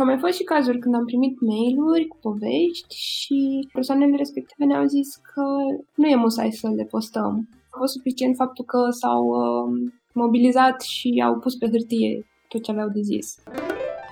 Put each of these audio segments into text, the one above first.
Și au mai fost și cazuri când am primit mail-uri cu povești și persoanele respective ne-au zis că nu e musai să le postăm. A fost suficient faptul că s-au uh, mobilizat și au pus pe hârtie tot ce aveau de zis.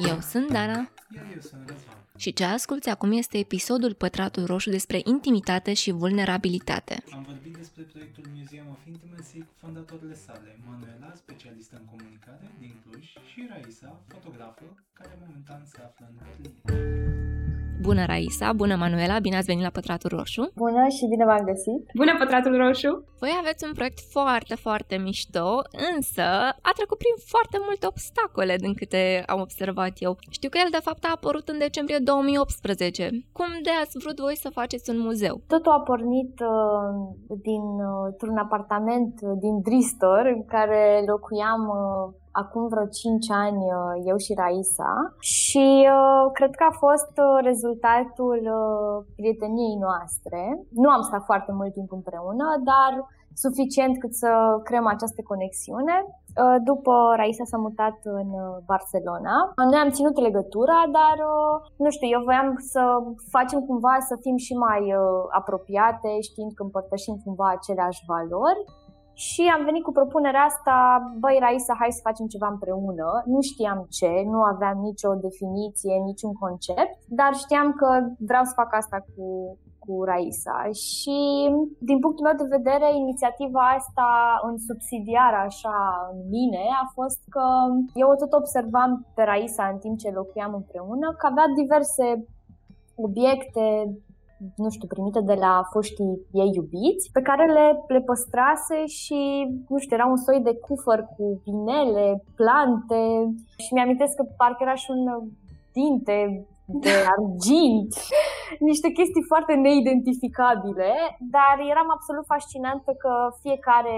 Eu sunt Dana. Iar eu sunt Răzvan. Și ce asculți acum este episodul Pătratul Roșu despre intimitate și vulnerabilitate. Am vorbit despre proiectul Museum of Intimacy cu fondatorile sale, Manuela, specialistă în comunicare din Cluj, și Raisa, fotografă, care momentan se află în Berlin. Bună, Raisa! Bună, Manuela! Bine ați venit la Pătratul Roșu! Bună și bine v-am găsit! Bună, Pătratul Roșu! Voi aveți un proiect foarte, foarte mișto, însă a trecut prin foarte multe obstacole din câte am observat eu. Știu că el, de fapt, a apărut în decembrie 2018. Cum de ați vrut voi să faceți un muzeu? Totul a pornit uh, dintr-un apartament uh, din Dristor, în care locuiam uh, acum vreo 5 ani uh, eu și Raisa și uh, cred că a fost uh, rezultatul prieteniei noastre. Nu am stat foarte mult timp împreună, dar suficient cât să creăm această conexiune. După Raisa s-a mutat în Barcelona. Noi am ținut legătura, dar nu știu, eu voiam să facem cumva să fim și mai apropiate, știind că împărtășim cumva aceleași valori și am venit cu propunerea asta, băi Raisa, hai să facem ceva împreună. Nu știam ce, nu aveam nicio definiție, niciun concept, dar știam că vreau să fac asta cu, cu Raisa și din punctul meu de vedere inițiativa asta în subsidiar așa în mine a fost că eu tot observam pe Raisa în timp ce locuiam împreună că avea diverse obiecte nu știu, primite de la foștii ei iubiți, pe care le, le păstrase și, nu știu, era un soi de cufăr cu pinele, plante și mi-amintesc că parcă era și un dinte de argint, niște chestii foarte neidentificabile, dar eram absolut fascinantă că fiecare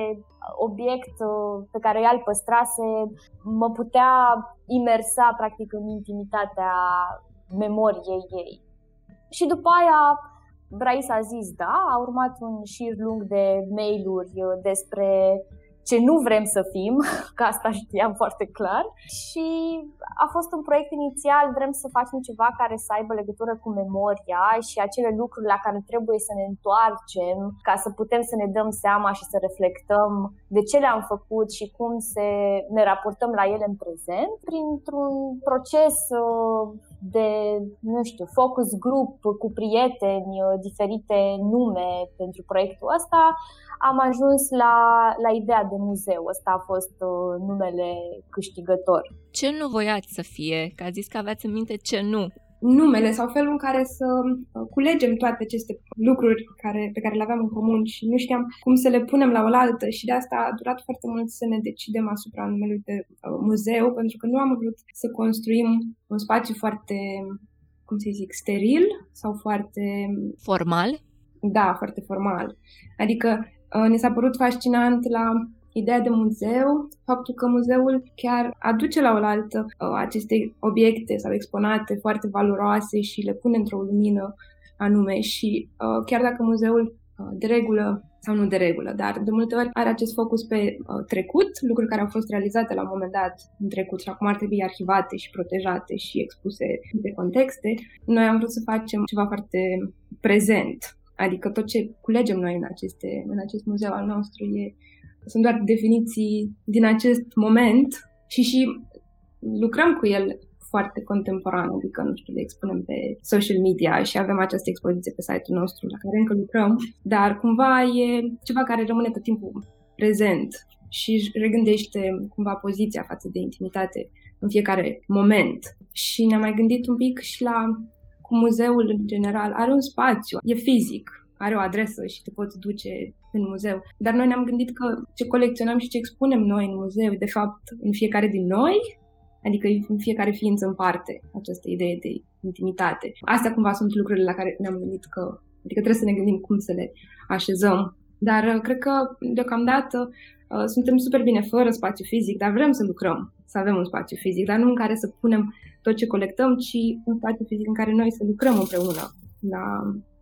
obiect uh, pe care el îl păstrase mă putea imersa practic în intimitatea memoriei ei. Și după aia Bryce a zis da, a urmat un șir lung de mail-uri uh, despre ce nu vrem să fim, că asta știam foarte clar. Și a fost un proiect inițial, vrem să facem ceva care să aibă legătură cu memoria și acele lucruri la care trebuie să ne întoarcem ca să putem să ne dăm seama și să reflectăm de ce le-am făcut și cum se, ne raportăm la ele în prezent, printr-un proces uh, de, nu știu, focus group cu prieteni, uh, diferite nume pentru proiectul ăsta, am ajuns la, la ideea de muzeu. Ăsta a fost uh, numele câștigător. Ce nu voiați să fie? Că a zis că aveați în minte ce nu numele sau felul în care să uh, culegem toate aceste lucruri care, pe care le aveam în comun și nu știam cum să le punem la oaltă și de asta a durat foarte mult să ne decidem asupra numelui de uh, muzeu, pentru că nu am vrut să construim un spațiu foarte, cum să zic, steril sau foarte... Formal? Da, foarte formal. Adică uh, ne s-a părut fascinant la ideea de muzeu, faptul că muzeul chiar aduce la oaltă uh, aceste obiecte sau exponate foarte valoroase și le pune într-o lumină anume și uh, chiar dacă muzeul uh, de regulă sau nu de regulă, dar de multe ori are acest focus pe uh, trecut, lucruri care au fost realizate la un moment dat în trecut și acum ar trebui arhivate și protejate și expuse de contexte. Noi am vrut să facem ceva foarte prezent, adică tot ce culegem noi în, aceste, în acest muzeu al nostru e sunt doar definiții din acest moment și și lucrăm cu el foarte contemporan, adică, nu știu, le expunem pe social media și avem această expoziție pe site-ul nostru la care încă lucrăm, dar cumva e ceva care rămâne tot timpul prezent și regândește cumva poziția față de intimitate în fiecare moment. Și ne-am mai gândit un pic și la cum muzeul în general are un spațiu, e fizic, are o adresă și te poți duce în muzeu. Dar noi ne-am gândit că ce colecționăm și ce expunem noi în muzeu, de fapt, în fiecare din noi, adică în fiecare ființă în parte, această idee de intimitate. Astea cumva sunt lucrurile la care ne-am gândit că, adică trebuie să ne gândim cum să le așezăm. Dar uh, cred că, deocamdată, uh, suntem super bine fără spațiu fizic, dar vrem să lucrăm, să avem un spațiu fizic, dar nu în care să punem tot ce colectăm, ci un spațiu fizic în care noi să lucrăm împreună la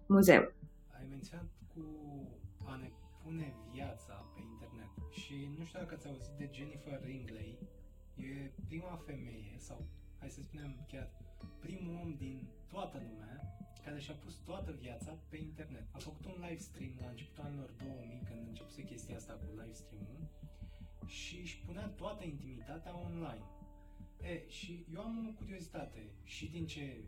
muzeu. Jennifer Ringley, e prima femeie, sau hai să spunem chiar om din toată lumea care și-a pus toată viața pe internet. A făcut un live stream la începutul anilor 2000, când începuse chestia asta cu live stream-ul, și își punea toată intimitatea online. E, și eu am o curiozitate și din ce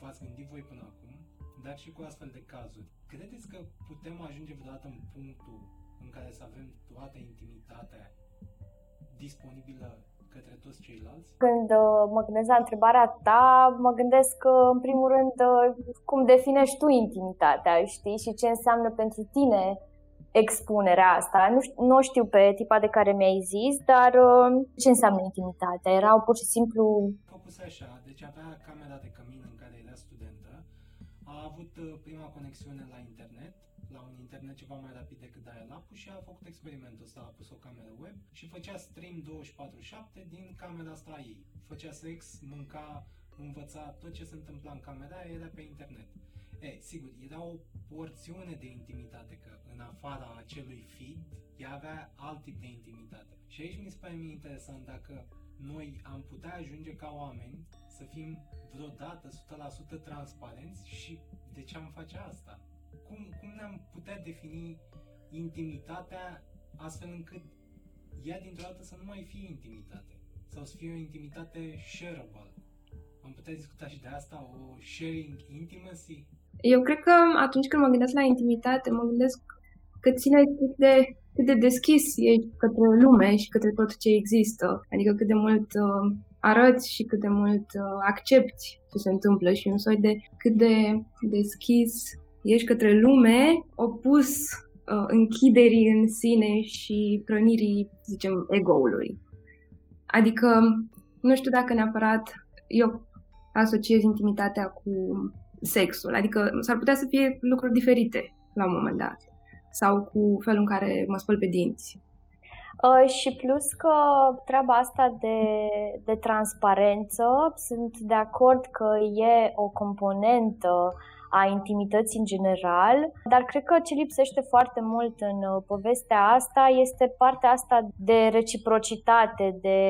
v-ați gândit voi până acum, dar și cu astfel de cazuri. Credeți că putem ajunge vreodată în punctul în care să avem toată intimitatea disponibilă către toți ceilalți? Când uh, mă gândesc la întrebarea ta, mă gândesc că, în primul rând, uh, cum definești tu intimitatea, știi, și ce înseamnă pentru tine expunerea asta. Nu, știu, nu știu pe tipa de care mi-ai zis, dar uh, ce înseamnă intimitatea? Erau pur și simplu... Focus așa, deci avea camera de cămin în care era studentă, a avut prima conexiune la internet, la un internet ceva mai rapid decât dial-up și a făcut experimentul ăsta, a pus o cameră web și făcea stream 24-7 din camera asta a ei. Făcea sex, mânca, învăța, tot ce se întâmpla în camera era pe internet. E, sigur, era o porțiune de intimitate, că în afara acelui feed, ea avea alt tip de intimitate. Și aici mi se pare mie interesant dacă noi am putea ajunge ca oameni să fim vreodată 100% transparenți și de ce am face asta? Cum, cum ne-am putea defini intimitatea astfel încât ea dintr-o dată să nu mai fie intimitate sau să fie o intimitate shareable? Am putea discuta și de asta, o sharing intimacy? Eu cred că atunci când mă gândesc la intimitate, mă gândesc că ține cât de, cât de deschis ești către lume și către tot ce există. Adică cât de mult uh, arăți și cât de mult uh, accepti ce se întâmplă și un soi de cât de deschis ești către lume, opus uh, închiderii în sine și hrănirii, zicem, ego-ului. Adică, nu știu dacă neapărat eu asociez intimitatea cu sexul. Adică s-ar putea să fie lucruri diferite la un moment dat. Sau cu felul în care mă spăl pe dinți. Uh, și plus că treaba asta de, de transparență, sunt de acord că e o componentă a intimității în general, dar cred că ce lipsește foarte mult în uh, povestea asta este partea asta de reciprocitate, de,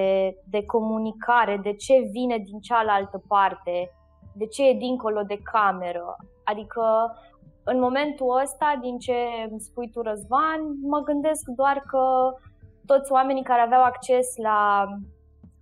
de comunicare, de ce vine din cealaltă parte, de ce e dincolo de cameră. Adică în momentul ăsta, din ce îmi spui tu, Răzvan, mă gândesc doar că toți oamenii care aveau acces la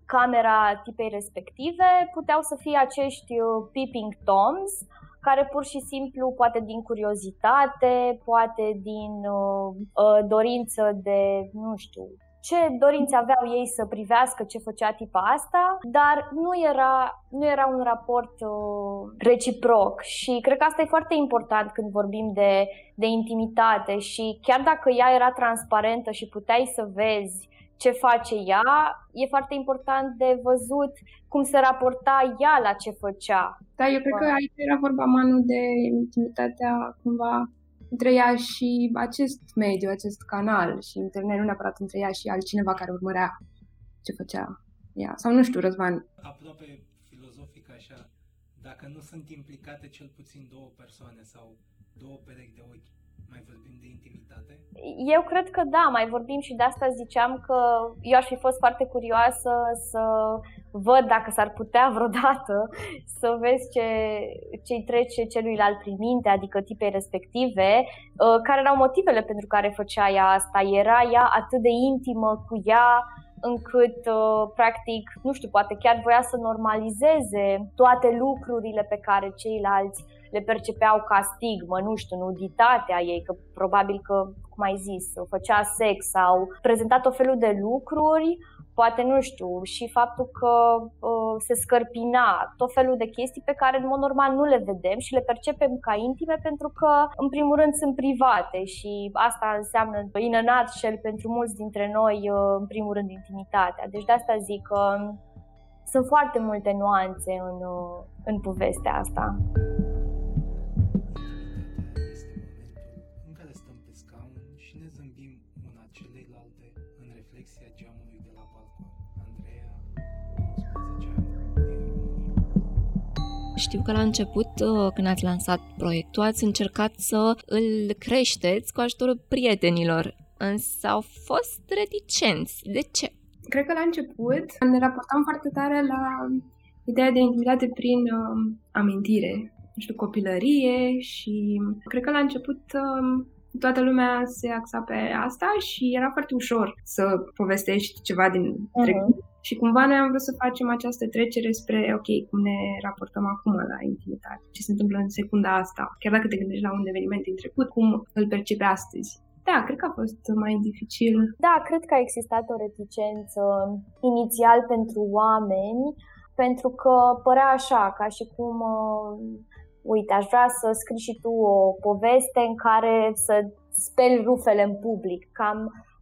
camera tipei respective puteau să fie acești uh, peeping toms care pur și simplu, poate din curiozitate, poate din uh, uh, dorință de, nu știu, ce dorințe aveau ei să privească ce făcea tipa asta, dar nu era, nu era un raport uh, reciproc și cred că asta e foarte important când vorbim de, de intimitate și chiar dacă ea era transparentă și puteai să vezi ce face ea, e foarte important de văzut cum se raporta ea la ce făcea. Da, eu cred că aici era vorba, Manu, de intimitatea cumva între ea și acest mediu, acest canal și internet, nu neapărat între ea și altcineva care urmărea ce făcea ea. Sau nu știu, Răzvan. Aproape filozofic așa, dacă nu sunt implicate cel puțin două persoane sau două perechi de ochi, mai vorbim de intimitate? Eu cred că da, mai vorbim și de asta ziceam că eu aș fi fost foarte curioasă să văd dacă s-ar putea vreodată să vezi ce, ce-i trece celuilalt prin minte, adică tipei respective, uh, care erau motivele pentru care făcea ea asta. Era ea atât de intimă cu ea, încât, uh, practic, nu știu, poate chiar voia să normalizeze toate lucrurile pe care ceilalți le percepeau ca stigmă, nu știu, nuditatea ei, că probabil că, cum ai zis, făcea sex sau prezentat o felul de lucruri, poate, nu știu, și faptul că uh, se scărpina, tot felul de chestii pe care în mod normal nu le vedem și le percepem ca intime pentru că, în primul rând, sunt private și asta înseamnă in a nutshell pentru mulți dintre noi, uh, în primul rând, intimitatea. Deci de asta zic că sunt foarte multe nuanțe în, uh, în povestea asta. Știu că la început, uh, când ați lansat proiectul, ați încercat să îl creșteți cu ajutorul prietenilor, însă au fost reticenți. De ce? Cred că la început ne raportam foarte tare la ideea de intimitate prin uh, amintire, nu știu, copilărie și cred că la început uh, toată lumea se axa pe asta și era foarte ușor să povestești ceva din uh-huh. Trecut. Și cumva noi am vrut să facem această trecere spre, ok, cum ne raportăm acum la intimitate, ce se întâmplă în secunda asta, chiar dacă te gândești la un eveniment din trecut, cum îl percepe astăzi. Da, cred că a fost mai dificil. Da, cred că a existat o reticență inițial pentru oameni, pentru că părea așa, ca și cum uh, uite, aș vrea să scrii și tu o poveste în care să speli rufele în public. Cam,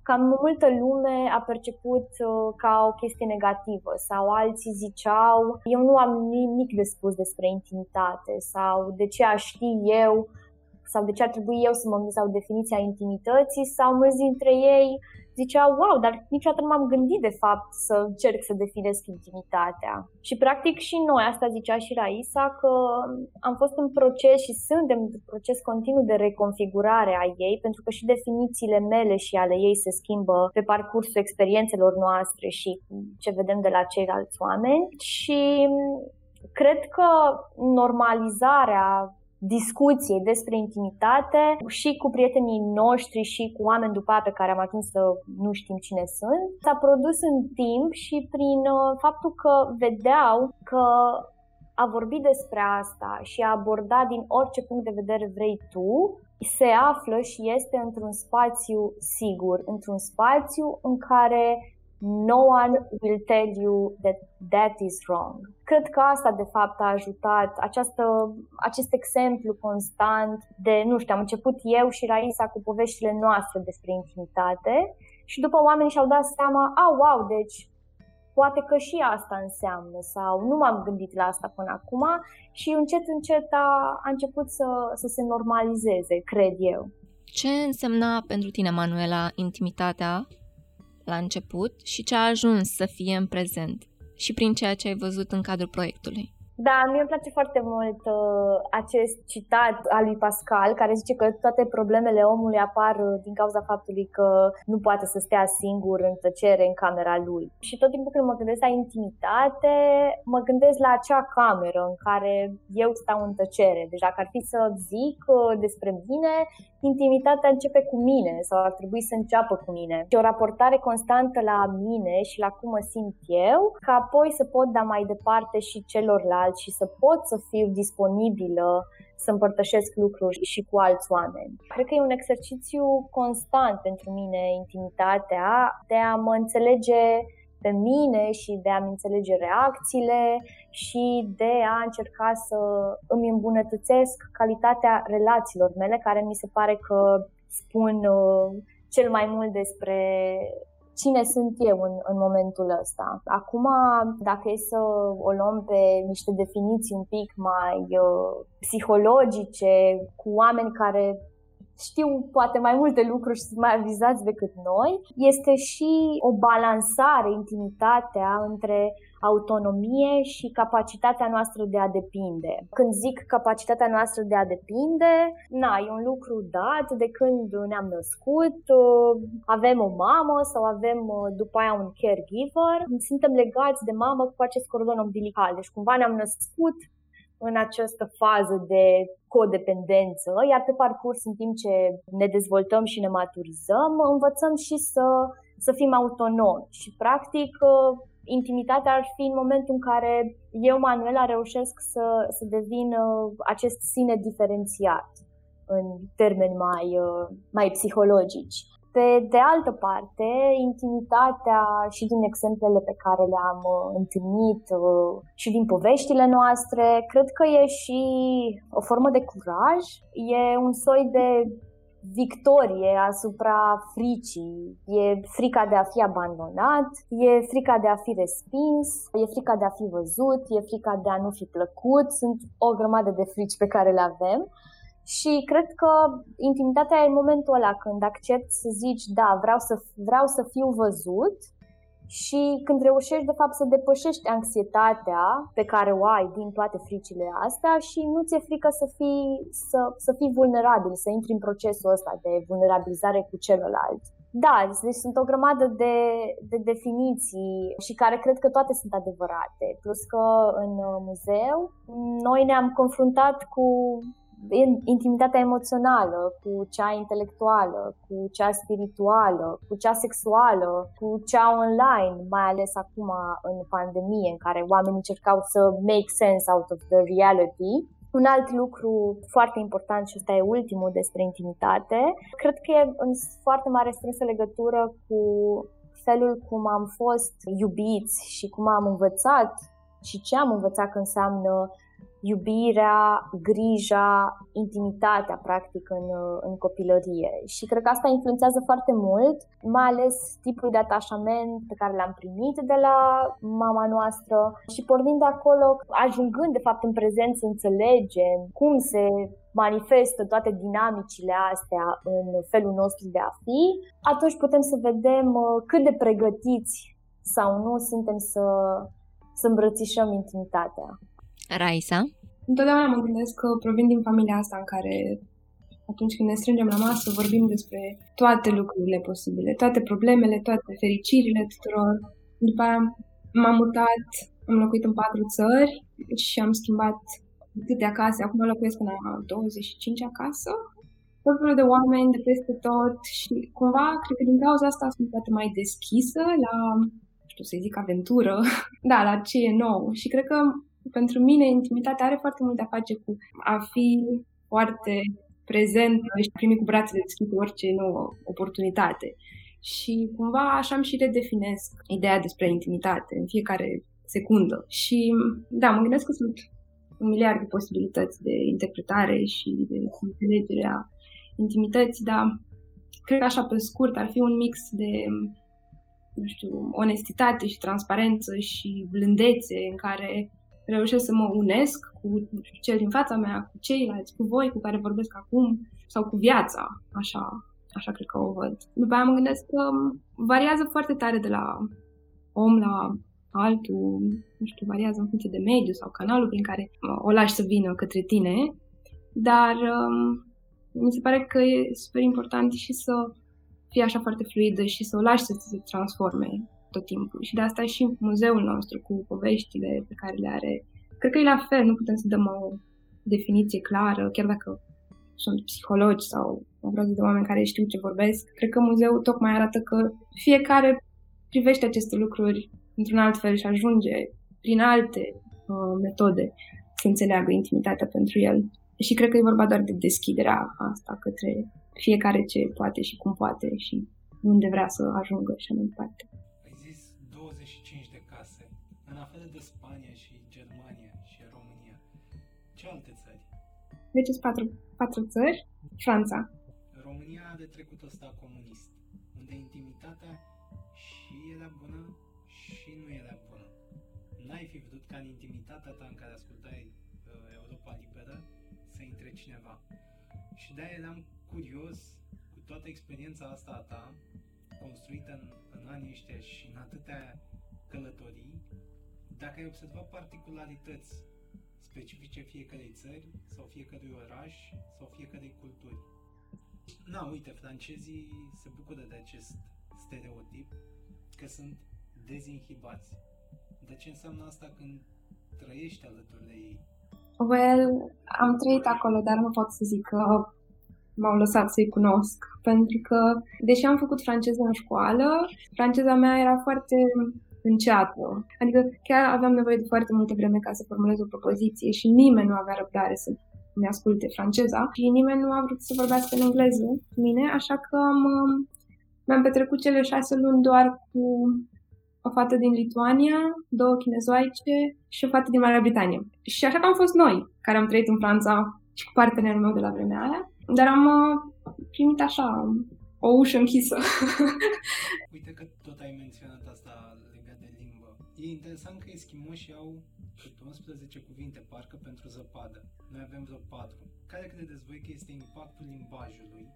cam multă lume a perceput uh, ca o chestie negativă sau alții ziceau eu nu am nimic de spus despre intimitate sau de ce aș ști eu sau de ce ar trebui eu să mă gândesc sau definiția intimității sau mulți dintre ei ziceau, wow, dar niciodată nu m-am gândit de fapt să încerc să definesc intimitatea. Și practic și noi, asta zicea și Raisa, că am fost în proces și suntem în proces continuu de reconfigurare a ei, pentru că și definițiile mele și ale ei se schimbă pe parcursul experiențelor noastre și ce vedem de la ceilalți oameni. Și cred că normalizarea discuție despre intimitate și cu prietenii noștri și cu oameni după aia pe care am ajuns să nu știm cine sunt, s-a produs în timp și prin uh, faptul că vedeau că a vorbi despre asta și a aborda din orice punct de vedere vrei tu, se află și este într-un spațiu sigur, într-un spațiu în care no one will tell you that that is wrong. Cred că asta de fapt a ajutat, această, acest exemplu constant de, nu știu, am început eu și Raisa cu poveștile noastre despre intimitate și după oamenii și-au dat seama, a, wow, deci poate că și asta înseamnă sau nu m-am gândit la asta până acum și încet, încet a, a început să, să se normalizeze, cred eu. Ce însemna pentru tine, Manuela, intimitatea la început și ce a ajuns să fie în prezent și prin ceea ce ai văzut în cadrul proiectului. Da, mie îmi place foarte mult uh, acest citat al lui Pascal, care zice că toate problemele omului apar uh, din cauza faptului că nu poate să stea singur în tăcere în camera lui. Și tot timpul când mă gândesc la intimitate, mă gândesc la acea cameră în care eu stau în tăcere. Deci dacă ar fi să zic uh, despre mine, intimitatea începe cu mine sau ar trebui să înceapă cu mine. Și o raportare constantă la mine și la cum mă simt eu, ca apoi să pot da mai departe și celorlalți și să pot să fiu disponibilă să împărtășesc lucruri și cu alți oameni. Cred că e un exercițiu constant pentru mine intimitatea de a mă înțelege pe mine și de a-mi înțelege reacțiile și de a încerca să îmi îmbunătățesc calitatea relațiilor mele, care mi se pare că spun uh, cel mai mult despre cine sunt eu în, în momentul ăsta. Acum, dacă e să o luăm pe niște definiții un pic mai uh, psihologice, cu oameni care știu poate mai multe lucruri și sunt mai avizați decât noi, este și o balansare, intimitatea între autonomie și capacitatea noastră de a depinde. Când zic capacitatea noastră de a depinde, na, e un lucru dat de când ne-am născut, uh, avem o mamă sau avem uh, după aia un caregiver, suntem legați de mamă cu acest cordon umbilical. Deci cumva ne-am născut în această fază de codependență, iar pe parcurs, în timp ce ne dezvoltăm și ne maturizăm, învățăm și să, să fim autonomi. Și, practic, intimitatea ar fi în momentul în care eu, Manuela, reușesc să, să devin acest sine diferențiat în termeni mai, mai psihologici. Pe de altă parte, intimitatea și din exemplele pe care le-am uh, întâlnit uh, și din poveștile noastre, cred că e și o formă de curaj, e un soi de victorie asupra fricii. E frica de a fi abandonat, e frica de a fi respins, e frica de a fi văzut, e frica de a nu fi plăcut. Sunt o grămadă de frici pe care le avem. Și cred că intimitatea e momentul ăla când accepti să zici, da, vreau să, vreau să fiu văzut și când reușești, de fapt, să depășești anxietatea pe care o ai din toate fricile astea și nu ți-e frică să fii, să, să fii vulnerabil, să intri în procesul ăsta de vulnerabilizare cu celălalt. Da, deci sunt o grămadă de, de definiții și care cred că toate sunt adevărate. Plus că în uh, muzeu noi ne-am confruntat cu intimitatea emoțională, cu cea intelectuală, cu cea spirituală, cu cea sexuală, cu cea online, mai ales acum în pandemie, în care oamenii încercau să make sense out of the reality. Un alt lucru foarte important și ăsta e ultimul despre intimitate, cred că e în foarte mare strânsă legătură cu felul cum am fost iubiți și cum am învățat și ce am învățat că înseamnă iubirea, grija, intimitatea, practic, în, în copilărie. Și cred că asta influențează foarte mult, mai ales tipul de atașament pe care l-am primit de la mama noastră și pornind de acolo, ajungând, de fapt, în prezent să înțelegem cum se manifestă toate dinamicile astea în felul nostru de a fi, atunci putem să vedem uh, cât de pregătiți sau nu suntem să, să îmbrățișăm intimitatea. Raisa? Întotdeauna mă gândesc că provin din familia asta în care atunci când ne strângem la masă vorbim despre toate lucrurile posibile, toate problemele, toate fericirile tuturor. După aia m-am mutat, am locuit în patru țări și am schimbat câte acasă. Acum locuiesc în a 25 acasă. Tot felul de oameni de peste tot și cumva, cred că din cauza asta sunt poate mai deschisă la, știu să zic, aventură, da, la ce e nou. Și cred că pentru mine intimitatea are foarte mult de a face cu a fi foarte prezent și a primi cu brațele deschise orice nouă oportunitate. Și cumva așa îmi și redefinesc ideea despre intimitate în fiecare secundă. Și da, mă gândesc că sunt un miliard de posibilități de interpretare și de înțelegere a intimității, dar cred că așa pe scurt ar fi un mix de nu știu, onestitate și transparență și blândețe în care reușesc să mă unesc cu cel din fața mea, cu ceilalți, cu voi cu care vorbesc acum sau cu viața, așa, așa cred că o văd. După aia mă gândesc că variază foarte tare de la om la altul, nu știu, variază în funcție de mediu sau canalul prin care o lași să vină către tine, dar um, mi se pare că e super important și să fie așa foarte fluidă și să o lași să se transforme tot timpul. Și de asta și muzeul nostru cu poveștile pe care le are. Cred că e la fel, nu putem să dăm o definiție clară, chiar dacă sunt psihologi sau o groază de oameni care știu ce vorbesc. Cred că muzeul tocmai arată că fiecare privește aceste lucruri într-un alt fel și ajunge prin alte uh, metode să înțeleagă intimitatea pentru el. Și cred că e vorba doar de deschiderea asta către fiecare ce poate și cum poate și unde vrea să ajungă și mai departe. Deci sunt patru, patru țări. Franța. România are trecutul ăsta comunist, unde intimitatea și era bună și nu era bună. N-ai fi vrut ca în intimitatea ta în care ascultai uh, Europa Liberă să intre cineva. Și de-aia eram curios cu toată experiența asta a ta, construită în, în anii ăștia și în atâtea călătorii, dacă ai observat particularități specifice fiecarei țări sau fiecărui oraș sau fiecărei culturi. Na, uite, francezii se bucură de acest stereotip că sunt dezinhibați. De ce înseamnă asta când trăiești alături de ei? Well, am trăit acolo, dar nu pot să zic că m-au lăsat să-i cunosc. Pentru că, deși am făcut franceză în școală, franceza mea era foarte înceată. Adică chiar aveam nevoie de foarte multă vreme ca să formulez o propoziție și nimeni nu avea răbdare să ne asculte franceza și nimeni nu a vrut să vorbească în engleză cu mine, așa că am, um, mi-am petrecut cele șase luni doar cu o fată din Lituania, două chinezoaice și o fată din Marea Britanie. Și așa că am fost noi, care am trăit în Franța și cu partenerul meu de la vremea aia, dar am uh, primit așa o ușă închisă. Uite că tot ai menționat asta E interesant că eschimoșii au 11 cuvinte, parcă, pentru zăpadă. Noi avem vreo 4. Care credeți voi că este impactul limbajului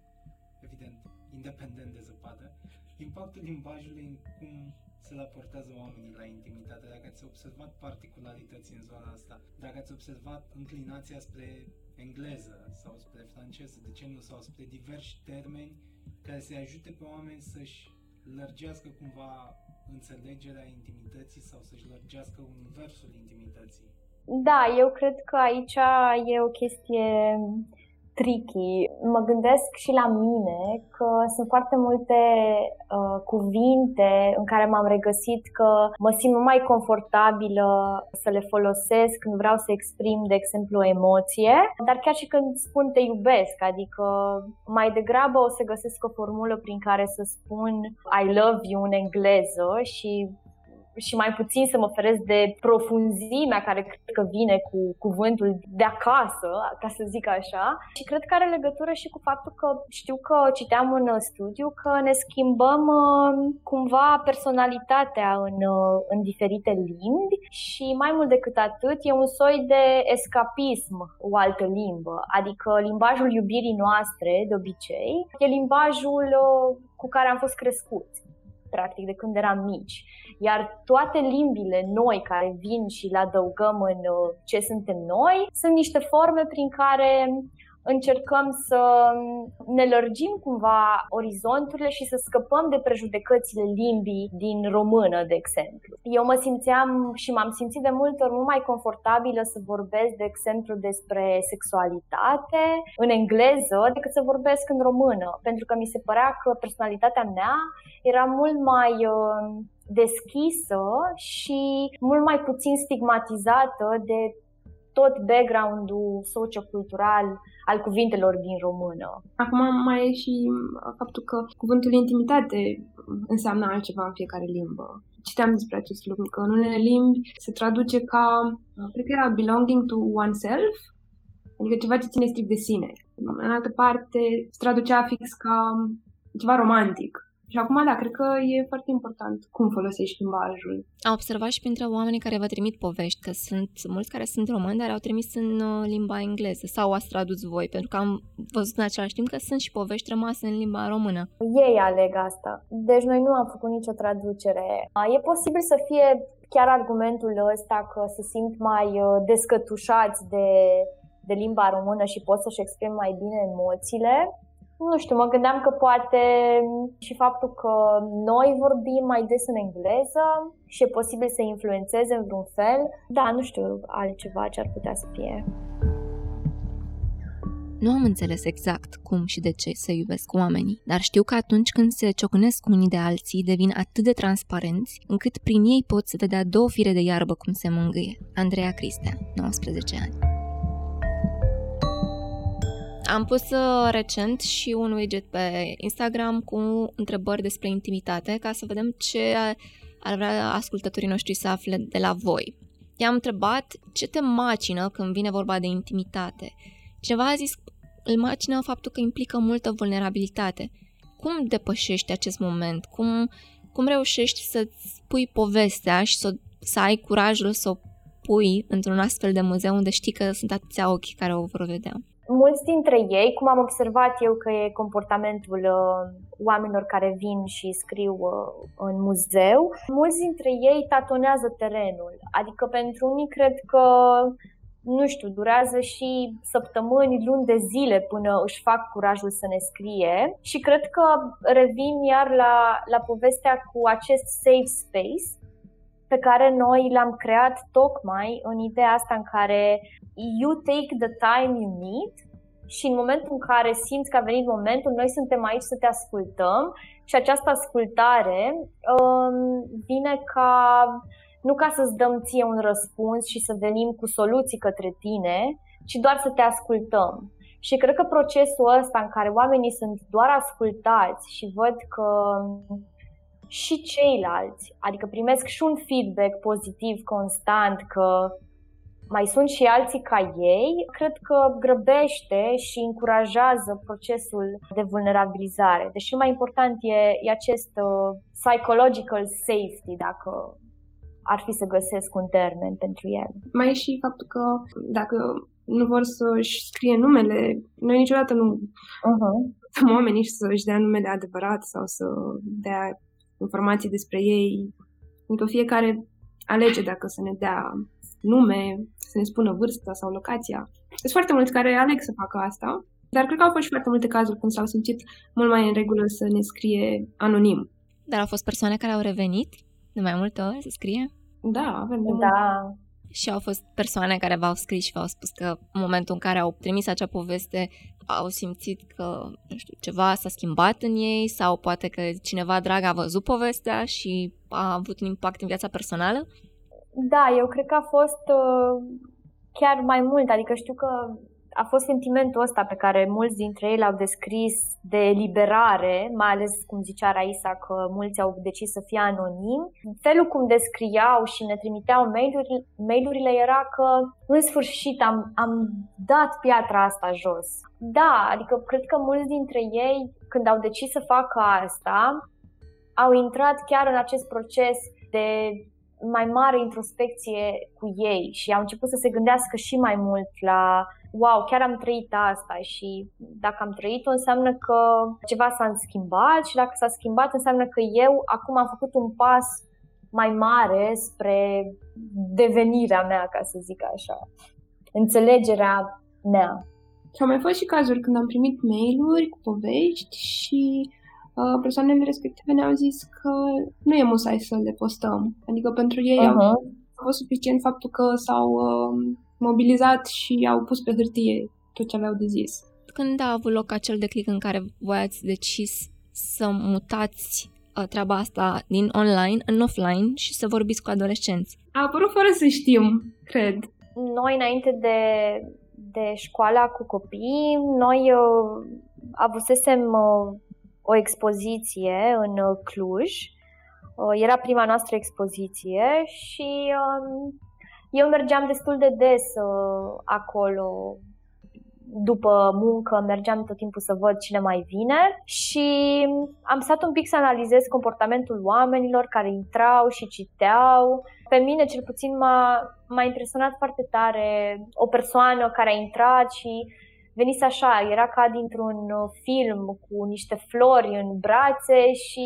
evident, independent de zăpadă, impactul limbajului în cum se raportează oamenii la intimitate, dacă ați observat particularități în zona asta, dacă ați observat înclinația spre engleză sau spre franceză, de ce nu, sau spre diversi termeni care să ajute pe oameni să-și lărgească cumva înțelegerea intimității sau să-și lărgească universul intimității. Da, eu cred că aici e o chestie tricky. Mă gândesc și la mine că sunt foarte multe uh, cuvinte în care m-am regăsit că mă simt mai confortabilă să le folosesc când vreau să exprim, de exemplu, o emoție, dar chiar și când spun te iubesc, adică mai degrabă o să găsesc o formulă prin care să spun I love you în engleză și și mai puțin să mă feresc de profunzimea care cred că vine cu cuvântul de acasă, ca să zic așa. Și cred că are legătură și cu faptul că știu că citeam în studiu că ne schimbăm uh, cumva personalitatea în, uh, în diferite limbi și mai mult decât atât e un soi de escapism o altă limbă. Adică limbajul iubirii noastre, de obicei, e limbajul uh, cu care am fost crescuți practic, de când eram mici. Iar toate limbile noi care vin și le adăugăm în uh, ce suntem noi sunt niște forme prin care încercăm să ne lărgim cumva orizonturile și să scăpăm de prejudecățile limbii din română, de exemplu. Eu mă simțeam și m-am simțit de multe ori mult mai confortabilă să vorbesc, de exemplu, despre sexualitate în engleză decât să vorbesc în română, pentru că mi se părea că personalitatea mea era mult mai uh, deschisă și mult mai puțin stigmatizată de tot background-ul sociocultural al cuvintelor din română. Acum mai e și faptul că cuvântul intimitate înseamnă altceva în fiecare limbă. Citeam despre acest lucru, că în unele limbi se traduce ca, cred că era belonging to oneself, adică ceva ce ține strict de sine. În altă parte se traducea fix ca ceva romantic. Și acum, da, cred că e foarte important cum folosești limbajul. Am observat și printre oamenii care vă trimit povești că sunt mulți care sunt români, dar au trimis în uh, limba engleză sau ați tradus voi, pentru că am văzut în același timp că sunt și povești rămase în limba română. Ei aleg asta. Deci noi nu am făcut nicio traducere. E posibil să fie chiar argumentul ăsta că se simt mai uh, descătușați de, de limba română și pot să-și exprime mai bine emoțiile. Nu știu, mă gândeam că poate și faptul că noi vorbim mai des în engleză și e posibil să influențeze în vreun fel. Da, nu știu altceva ce ar putea să fie. Nu am înțeles exact cum și de ce se iubesc oamenii, dar știu că atunci când se ciocnesc unii de alții, devin atât de transparenți, încât prin ei poți vedea două fire de iarbă cum se mângâie. Andreea Cristea, 19 ani. Am pus uh, recent și un widget pe Instagram cu întrebări despre intimitate ca să vedem ce ar vrea ascultătorii noștri să afle de la voi. I-am întrebat ce te macină când vine vorba de intimitate. Cineva a zis îl macină faptul că implică multă vulnerabilitate. Cum depășești acest moment? Cum, cum reușești să-ți pui povestea și să, să ai curajul să o pui într-un astfel de muzeu unde știi că sunt atâția ochi care o vor vedea? Mulți dintre ei, cum am observat eu că e comportamentul uh, oamenilor care vin și scriu uh, în muzeu, mulți dintre ei tatonează terenul. Adică pentru unii cred că nu știu, durează și săptămâni, luni de zile până își fac curajul să ne scrie și cred că revin iar la, la povestea cu acest safe space pe care noi l-am creat tocmai în ideea asta în care you take the time you need și în momentul în care simți că a venit momentul, noi suntem aici să te ascultăm și această ascultare um, vine ca nu ca să-ți dăm ție un răspuns și să venim cu soluții către tine, ci doar să te ascultăm. Și cred că procesul ăsta în care oamenii sunt doar ascultați și văd că și ceilalți, adică primesc și un feedback pozitiv constant că mai sunt și alții ca ei, cred că grăbește și încurajează procesul de vulnerabilizare. Deci cel mai important e, e acest uh, psychological safety, dacă ar fi să găsesc un termen pentru el. Mai e și faptul că dacă nu vor să-și scrie numele, noi niciodată nu uh-huh. oamenii să-și dea numele adevărat sau să dea informații despre ei. Pentru că fiecare alege dacă să ne dea nume, să ne spună vârsta sau locația. Sunt foarte mulți care aleg să facă asta, dar cred că au fost și foarte multe cazuri când s-au simțit mult mai în regulă să ne scrie anonim. Dar au fost persoane care au revenit de mai multe ori să scrie? Da, avem de Da. Și au fost persoane care v-au scris și v-au spus că în momentul în care au trimis acea poveste au simțit că, nu știu, ceva s-a schimbat în ei sau poate că cineva drag a văzut povestea și a avut un impact în viața personală? Da, eu cred că a fost uh, chiar mai mult, adică știu că a fost sentimentul ăsta pe care mulți dintre ei l-au descris de eliberare, mai ales cum zicea Raisa că mulți au decis să fie anonimi. Felul cum descriau și ne trimiteau mail-uri, mail-urile era că în sfârșit am, am dat piatra asta jos. Da, adică cred că mulți dintre ei când au decis să facă asta au intrat chiar în acest proces de mai mare introspecție cu ei și au început să se gândească și mai mult la wow, chiar am trăit asta și dacă am trăit-o înseamnă că ceva s-a schimbat și dacă s-a schimbat înseamnă că eu acum am făcut un pas mai mare spre devenirea mea, ca să zic așa, înțelegerea mea. Și au mai fost și cazuri când am primit mail-uri cu povești și uh, persoanele respective ne-au zis că nu e musai să le postăm. Adică pentru ei uh-huh. au, a fost suficient faptul că s-au uh, mobilizat și au pus pe hârtie tot ce aveau de zis. Când a avut loc acel declic în care voi ați decis să mutați uh, treaba asta din online în offline și să vorbiți cu adolescenți? A apărut fără să știm, cred. Noi, înainte de, de școala cu copii, noi uh, avusesem uh, o expoziție în uh, Cluj. Uh, era prima noastră expoziție și uh, eu mergeam destul de des uh, acolo după muncă, mergeam tot timpul să văd cine mai vine și am stat un pic să analizez comportamentul oamenilor care intrau și citeau. Pe mine, cel puțin, m-a, m-a impresionat foarte tare o persoană care a intrat și venise așa, era ca dintr-un film cu niște flori în brațe și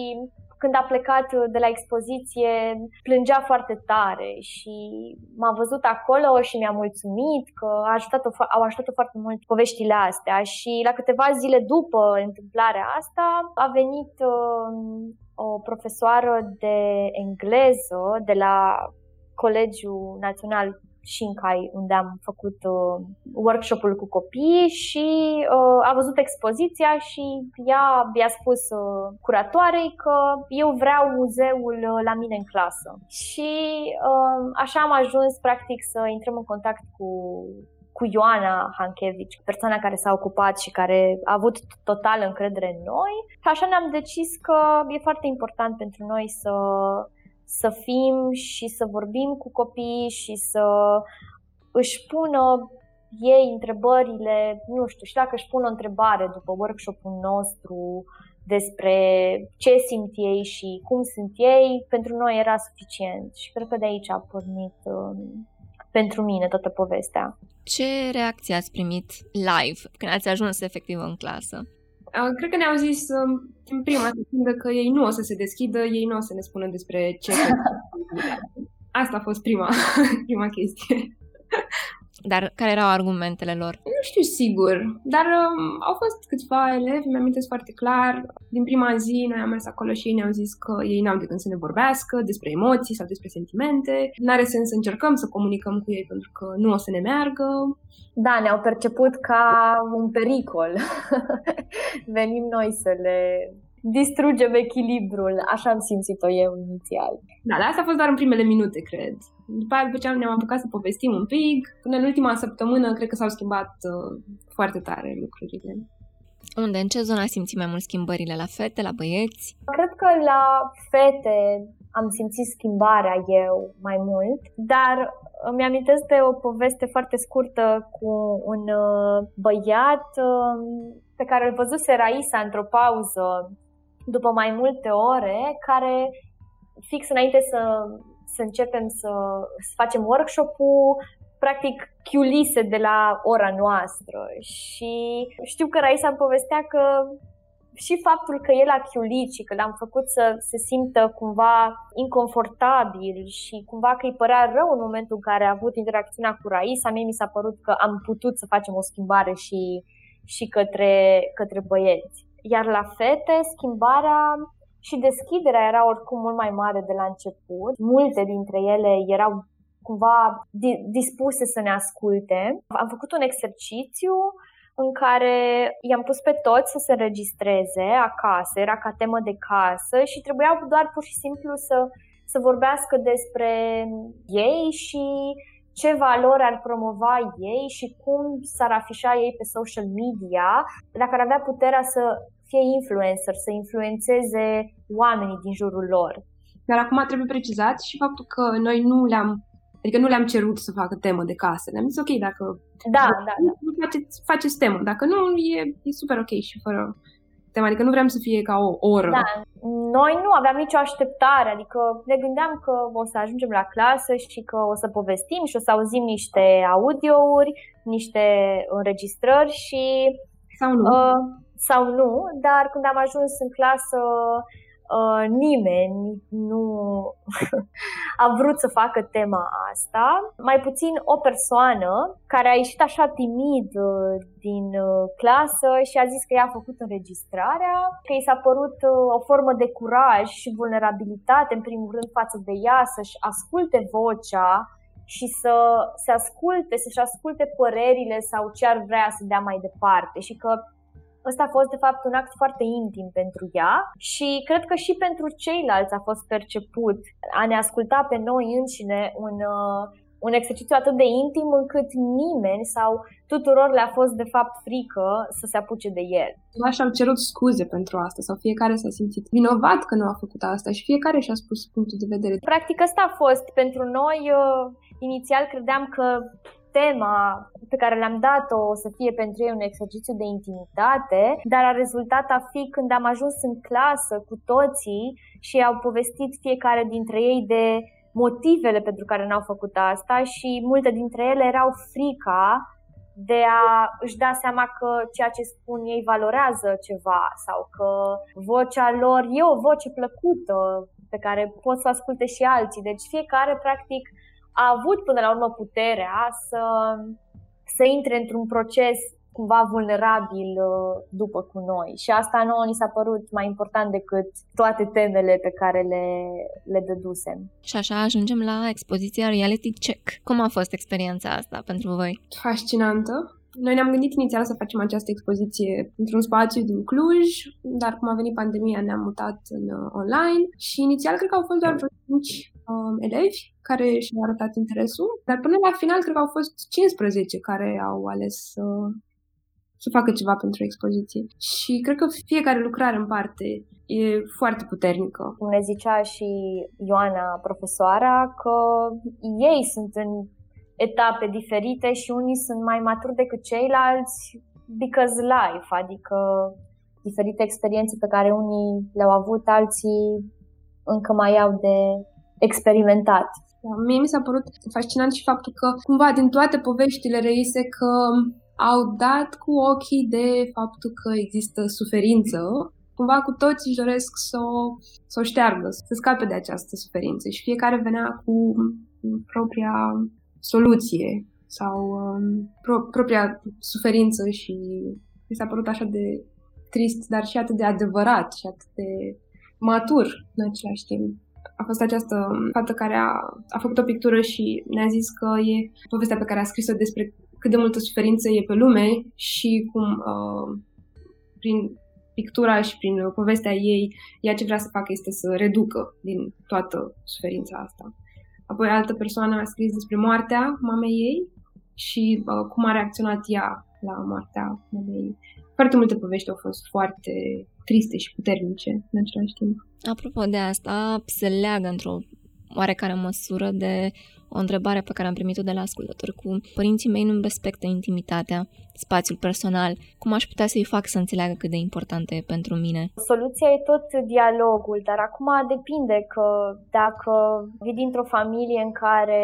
când a plecat uh, de la expoziție, plângea foarte tare și m-a văzut acolo și mi-a mulțumit că a ajutat-o, au ajutat-o foarte mult poveștile astea. Și la câteva zile după întâmplarea asta a venit uh, o profesoară de engleză de la Colegiul Național Shinkai, unde am făcut uh, workshop-ul cu copii și uh, a văzut expoziția și ea i-a spus uh, curatoarei că eu vreau muzeul uh, la mine în clasă. Și uh, așa am ajuns practic să intrăm în contact cu cu Ioana Hankevici, persoana care s-a ocupat și care a avut total încredere în noi. Și așa ne-am decis că e foarte important pentru noi să să fim și să vorbim cu copiii și să își pună ei întrebările, nu știu, și dacă își pun o întrebare după workshop-ul nostru despre ce simt ei și cum sunt ei, pentru noi era suficient și cred că de aici a pornit um, pentru mine toată povestea. Ce reacție ați primit live când ați ajuns efectiv în clasă? Cred că ne-au zis în prima secundă că ei nu o să se deschidă, ei nu o să ne spună despre ce. Asta a fost prima, prima chestie. Dar care erau argumentele lor? Nu știu sigur, dar um, au fost câțiva elevi, mi-am foarte clar. Din prima zi noi am mers acolo și ei ne-au zis că ei n-au de când să ne vorbească despre emoții sau despre sentimente. N-are sens să încercăm să comunicăm cu ei pentru că nu o să ne meargă. Da, ne-au perceput ca un pericol. Venim noi să le distrugem echilibrul, așa am simțit-o eu inițial. Da, dar asta a fost doar în primele minute, cred. După aia, după ce ne-am apucat să povestim un pic, până în ultima săptămână, cred că s-au schimbat uh, foarte tare lucrurile. Unde? În ce zonă simți mai mult schimbările? La fete, la băieți? Cred că la fete am simțit schimbarea eu mai mult, dar îmi amintesc de o poveste foarte scurtă cu un uh, băiat uh, pe care îl văzuse Raisa într-o pauză după mai multe ore, care fix înainte să, să începem să, să facem workshop-ul practic chiulise de la ora noastră și știu că Raisa îmi povestea că și faptul că el a chiulit și că l-am făcut să se simtă cumva inconfortabil și cumva că îi părea rău în momentul în care a avut interacțiunea cu Raisa, mie mi s-a părut că am putut să facem o schimbare și, și către, către băieți. Iar la fete, schimbarea și deschiderea era oricum mult mai mare de la început. Multe dintre ele erau cumva dispuse să ne asculte. Am făcut un exercițiu în care i-am pus pe toți să se înregistreze acasă, era ca temă de casă și trebuiau doar pur și simplu să, să vorbească despre ei și ce valori ar promova ei și cum s-ar afișa ei pe social media, dacă ar avea puterea să fie influencer, să influențeze oamenii din jurul lor. Dar acum trebuie precizat și faptul că noi nu le-am Adică nu le-am cerut să facă temă de casă. Le-am zis, ok, dacă da, da, da. Faceți, faceți temă. Dacă nu, e, e super ok și fără temă. Adică nu vrem să fie ca o oră. Da. Noi nu aveam nicio așteptare. Adică ne gândeam că o să ajungem la clasă și că o să povestim și o să auzim niște audiouri, niște înregistrări și... Sau nu. Uh, sau nu, dar când am ajuns în clasă Uh, nimeni nu a vrut să facă tema asta. Mai puțin o persoană care a ieșit așa timid uh, din uh, clasă și a zis că i-a făcut înregistrarea, că i s-a părut o formă de curaj și vulnerabilitate, în primul rând, față de ea, să-și asculte vocea și să se asculte, să-și asculte părerile sau ce ar vrea să dea mai departe și că Ăsta a fost, de fapt, un act foarte intim pentru ea și cred că și pentru ceilalți a fost perceput a ne asculta pe noi înșine un, uh, un exercițiu atât de intim încât nimeni sau tuturor le-a fost de fapt frică să se apuce de el. Așa au cerut scuze pentru asta sau fiecare s-a simțit vinovat că nu a făcut asta și fiecare și-a spus punctul de vedere. Practic asta a fost pentru noi. Uh, inițial credeam că tema pe care le-am dat-o o să fie pentru ei un exercițiu de intimitate, dar a rezultat a fi când am ajuns în clasă cu toții și au povestit fiecare dintre ei de motivele pentru care n-au făcut asta și multe dintre ele erau frica de a își da seama că ceea ce spun ei valorează ceva sau că vocea lor e o voce plăcută pe care pot să asculte și alții. Deci fiecare practic a avut până la urmă puterea să, să intre într-un proces cumva vulnerabil uh, după cu noi. Și asta nouă ni s-a părut mai important decât toate temele pe care le, le dădusem. Și așa ajungem la expoziția Reality Check. Cum a fost experiența asta pentru voi? Fascinantă. Noi ne-am gândit inițial să facem această expoziție într-un spațiu din Cluj, dar cum a venit pandemia ne-am mutat în uh, online și inițial cred că au fost doar vreo 5 um, elevi care și-au arătat interesul, dar până la final cred că au fost 15 care au ales să, să facă ceva pentru expoziție. Și cred că fiecare lucrare în parte e foarte puternică. Cum ne zicea și Ioana, profesoara, că ei sunt în etape diferite și unii sunt mai maturi decât ceilalți because life, adică diferite experiențe pe care unii le-au avut, alții încă mai au de experimentat. Da, mie mi s-a părut fascinant și faptul că cumva din toate poveștile reiese că au dat cu ochii de faptul că există suferință cumva cu toți își doresc să o, să o șteargă, să scape de această suferință și fiecare venea cu propria soluție sau um, pro- propria suferință și mi s-a părut așa de trist, dar și atât de adevărat și atât de matur în același timp a fost această fată care a, a făcut o pictură și ne-a zis că e povestea pe care a scris-o despre cât de multă suferință e pe lume și cum uh, prin pictura și prin povestea ei, ea ce vrea să facă este să reducă din toată suferința asta. Apoi altă persoană a scris despre moartea mamei ei și uh, cum a reacționat ea la moartea mamei ei. Foarte multe povești au fost foarte triste și puternice în același timp. Apropo de asta, se leagă într-o oarecare măsură de o întrebare pe care am primit-o de la ascultători cu părinții mei nu respectă intimitatea, spațiul personal, cum aș putea să-i fac să înțeleagă cât de importantă e pentru mine? Soluția e tot dialogul, dar acum depinde că dacă vii dintr-o familie în care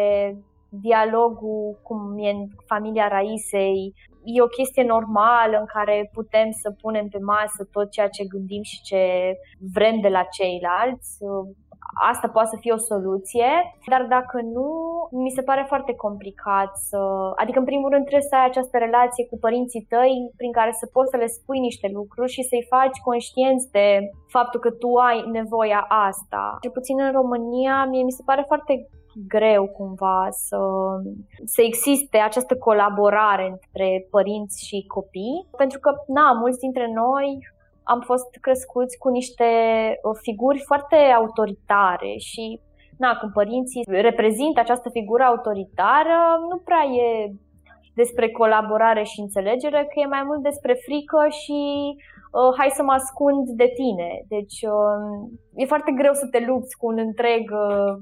dialogul, cum e în familia Raisei, e o chestie normală în care putem să punem pe masă tot ceea ce gândim și ce vrem de la ceilalți. Asta poate să fie o soluție, dar dacă nu, mi se pare foarte complicat să... Adică, în primul rând, trebuie să ai această relație cu părinții tăi prin care să poți să le spui niște lucruri și să-i faci conștienți de faptul că tu ai nevoia asta. Cel puțin în România, mie mi se pare foarte greu cumva să, să existe această colaborare între părinți și copii, pentru că, na, mulți dintre noi am fost crescuți cu niște uh, figuri foarte autoritare și, na, când părinții reprezintă această figură autoritară, nu prea e despre colaborare și înțelegere, că e mai mult despre frică și uh, hai să mă ascund de tine. Deci uh, e foarte greu să te lupți cu un întreg uh,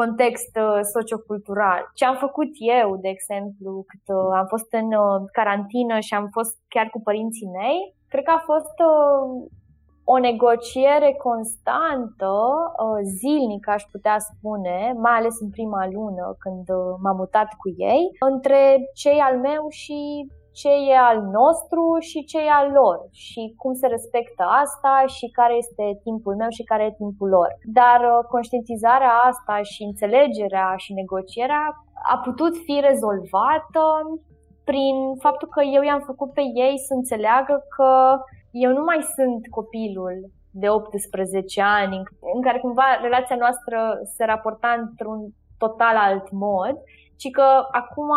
context uh, sociocultural. Ce am făcut eu, de exemplu, cât uh, am fost în uh, carantină și am fost chiar cu părinții mei, cred că a fost o negociere constantă, zilnică aș putea spune, mai ales în prima lună când m-am mutat cu ei, între cei al meu și ce e al nostru și ce e al lor și cum se respectă asta și care este timpul meu și care e timpul lor. Dar uh, conștientizarea asta și înțelegerea și negocierea a putut fi rezolvată prin faptul că eu i-am făcut pe ei să înțeleagă că eu nu mai sunt copilul de 18 ani, în care cumva relația noastră se raporta într-un total alt mod, ci că acum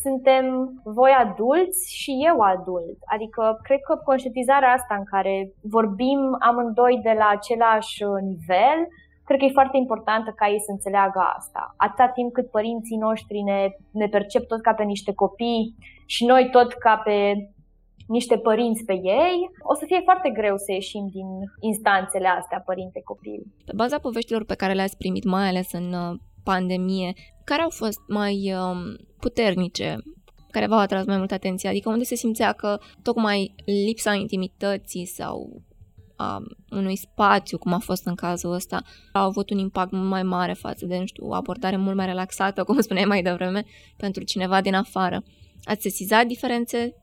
suntem voi adulți și eu adult. Adică cred că conștientizarea asta în care vorbim amândoi de la același nivel, cred că e foarte importantă ca ei să înțeleagă asta. Atâta timp cât părinții noștri ne, ne percep tot ca pe niște copii și noi tot ca pe niște părinți pe ei, o să fie foarte greu să ieșim din instanțele astea părinte-copil. Pe baza poveștilor pe care le-ați primit, mai ales în uh, pandemie, care au fost mai um, puternice, care v-au atras mai mult atenție? Adică unde se simțea că tocmai lipsa intimității sau a unui spațiu, cum a fost în cazul ăsta, a avut un impact mult mai mare față de, nu știu, o abordare mult mai relaxată, cum spuneai mai devreme, pentru cineva din afară. Ați sesizat diferențe?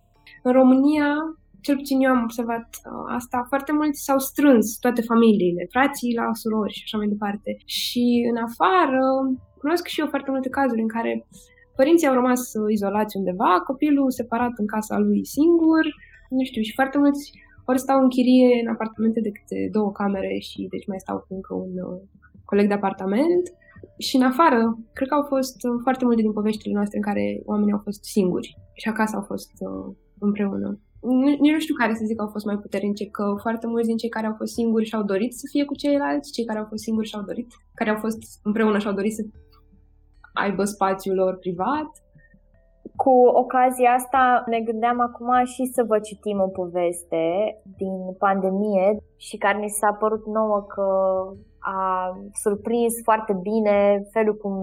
În România, cel puțin eu am observat uh, asta, foarte mulți s-au strâns toate familiile, frații la surori și așa mai departe. Și în afară, cunosc și eu foarte multe cazuri în care părinții au rămas izolați undeva, copilul separat în casa lui singur, nu știu, și foarte mulți ori stau în chirie în apartamente de câte două camere și deci mai stau cu încă un uh, coleg de apartament. Și în afară, cred că au fost uh, foarte multe din poveștile noastre în care oamenii au fost singuri și acasă au fost uh, împreună. Nici nu știu care să zic că au fost mai puternice, că foarte mulți din cei care au fost singuri și-au dorit să fie cu ceilalți, cei care au fost singuri și-au dorit, care au fost împreună și-au dorit să aibă spațiul lor privat. Cu ocazia asta ne gândeam acum și să vă citim o poveste din pandemie și care ni s-a părut nouă că a surprins foarte bine felul cum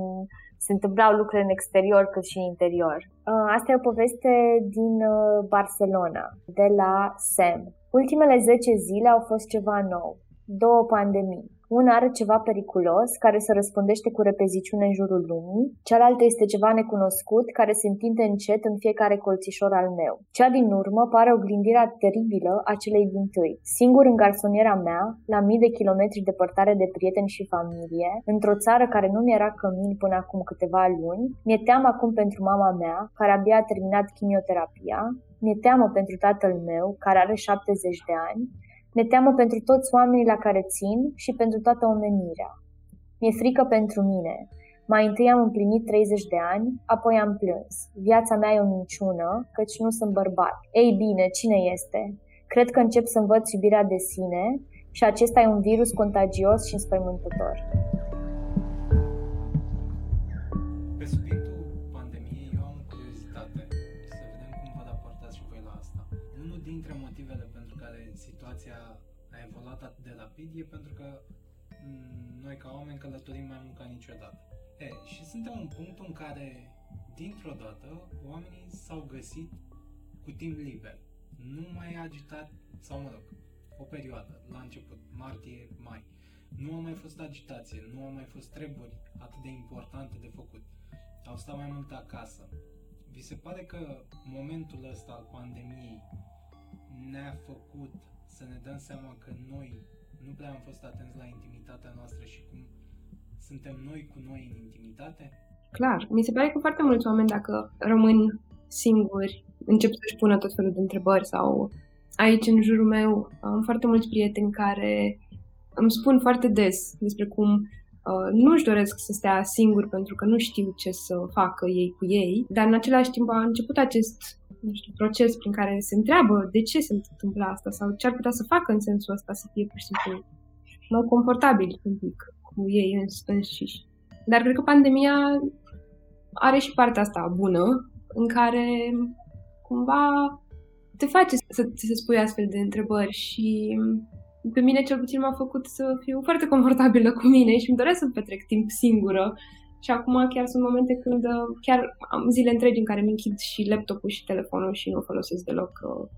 se întâmplau lucrurile în exterior cât și în interior. Uh, asta e o poveste din uh, Barcelona, de la Sam. Ultimele 10 zile au fost ceva nou. Două pandemii. Una are ceva periculos, care se răspundește cu repeziciune în jurul lumii, cealaltă este ceva necunoscut, care se întinde încet în fiecare colțișor al meu. Cea din urmă pare oglindirea teribilă a celei din tâi. Singur în garsoniera mea, la mii de kilometri departare de prieteni și familie, într-o țară care nu mi era cămin până acum câteva luni, mi-e teamă acum pentru mama mea, care abia a terminat chimioterapia, mi-e teamă pentru tatăl meu, care are 70 de ani, ne teamă pentru toți oamenii la care țin și pentru toată omenirea. Mi-e frică pentru mine. Mai întâi am împlinit 30 de ani, apoi am plâns. Viața mea e o minciună, căci nu sunt bărbat. Ei bine, cine este? Cred că încep să învăț iubirea de sine și acesta e un virus contagios și înspăimântător. Noi ca oameni călătorim mai mult ca niciodată. E, și suntem în punctul în care, dintr-o dată, oamenii s-au găsit cu timp liber. Nu mai agitat, sau mă rog, o perioadă, la început, martie, mai. Nu a mai fost agitație, nu au mai fost treburi atât de importante de făcut. Au stat mai mult acasă. Vi se pare că momentul ăsta al pandemiei ne-a făcut să ne dăm seama că noi nu prea am fost atenți la intimitatea noastră și cum suntem noi cu noi în intimitate? Clar. Mi se pare că foarte mulți oameni, dacă rămân singuri, încep să-și pună tot felul de întrebări sau aici în jurul meu am foarte mulți prieteni care îmi spun foarte des despre cum uh, nu-și doresc să stea singuri pentru că nu știu ce să facă ei cu ei, dar în același timp a început acest nu știu, proces prin care se întreabă de ce se întâmplă asta sau ce ar putea să facă în sensul ăsta să fie pur și simplu mai confortabil un pic cu ei înșiși. Dar cred că pandemia are și partea asta bună în care cumva te face să ți se spui astfel de întrebări și pe mine cel puțin m-a făcut să fiu foarte confortabilă cu mine și îmi doresc să petrec timp singură și acum chiar sunt momente când uh, chiar am zile întregi în care mi închid și laptopul și telefonul și nu folosesc deloc uh,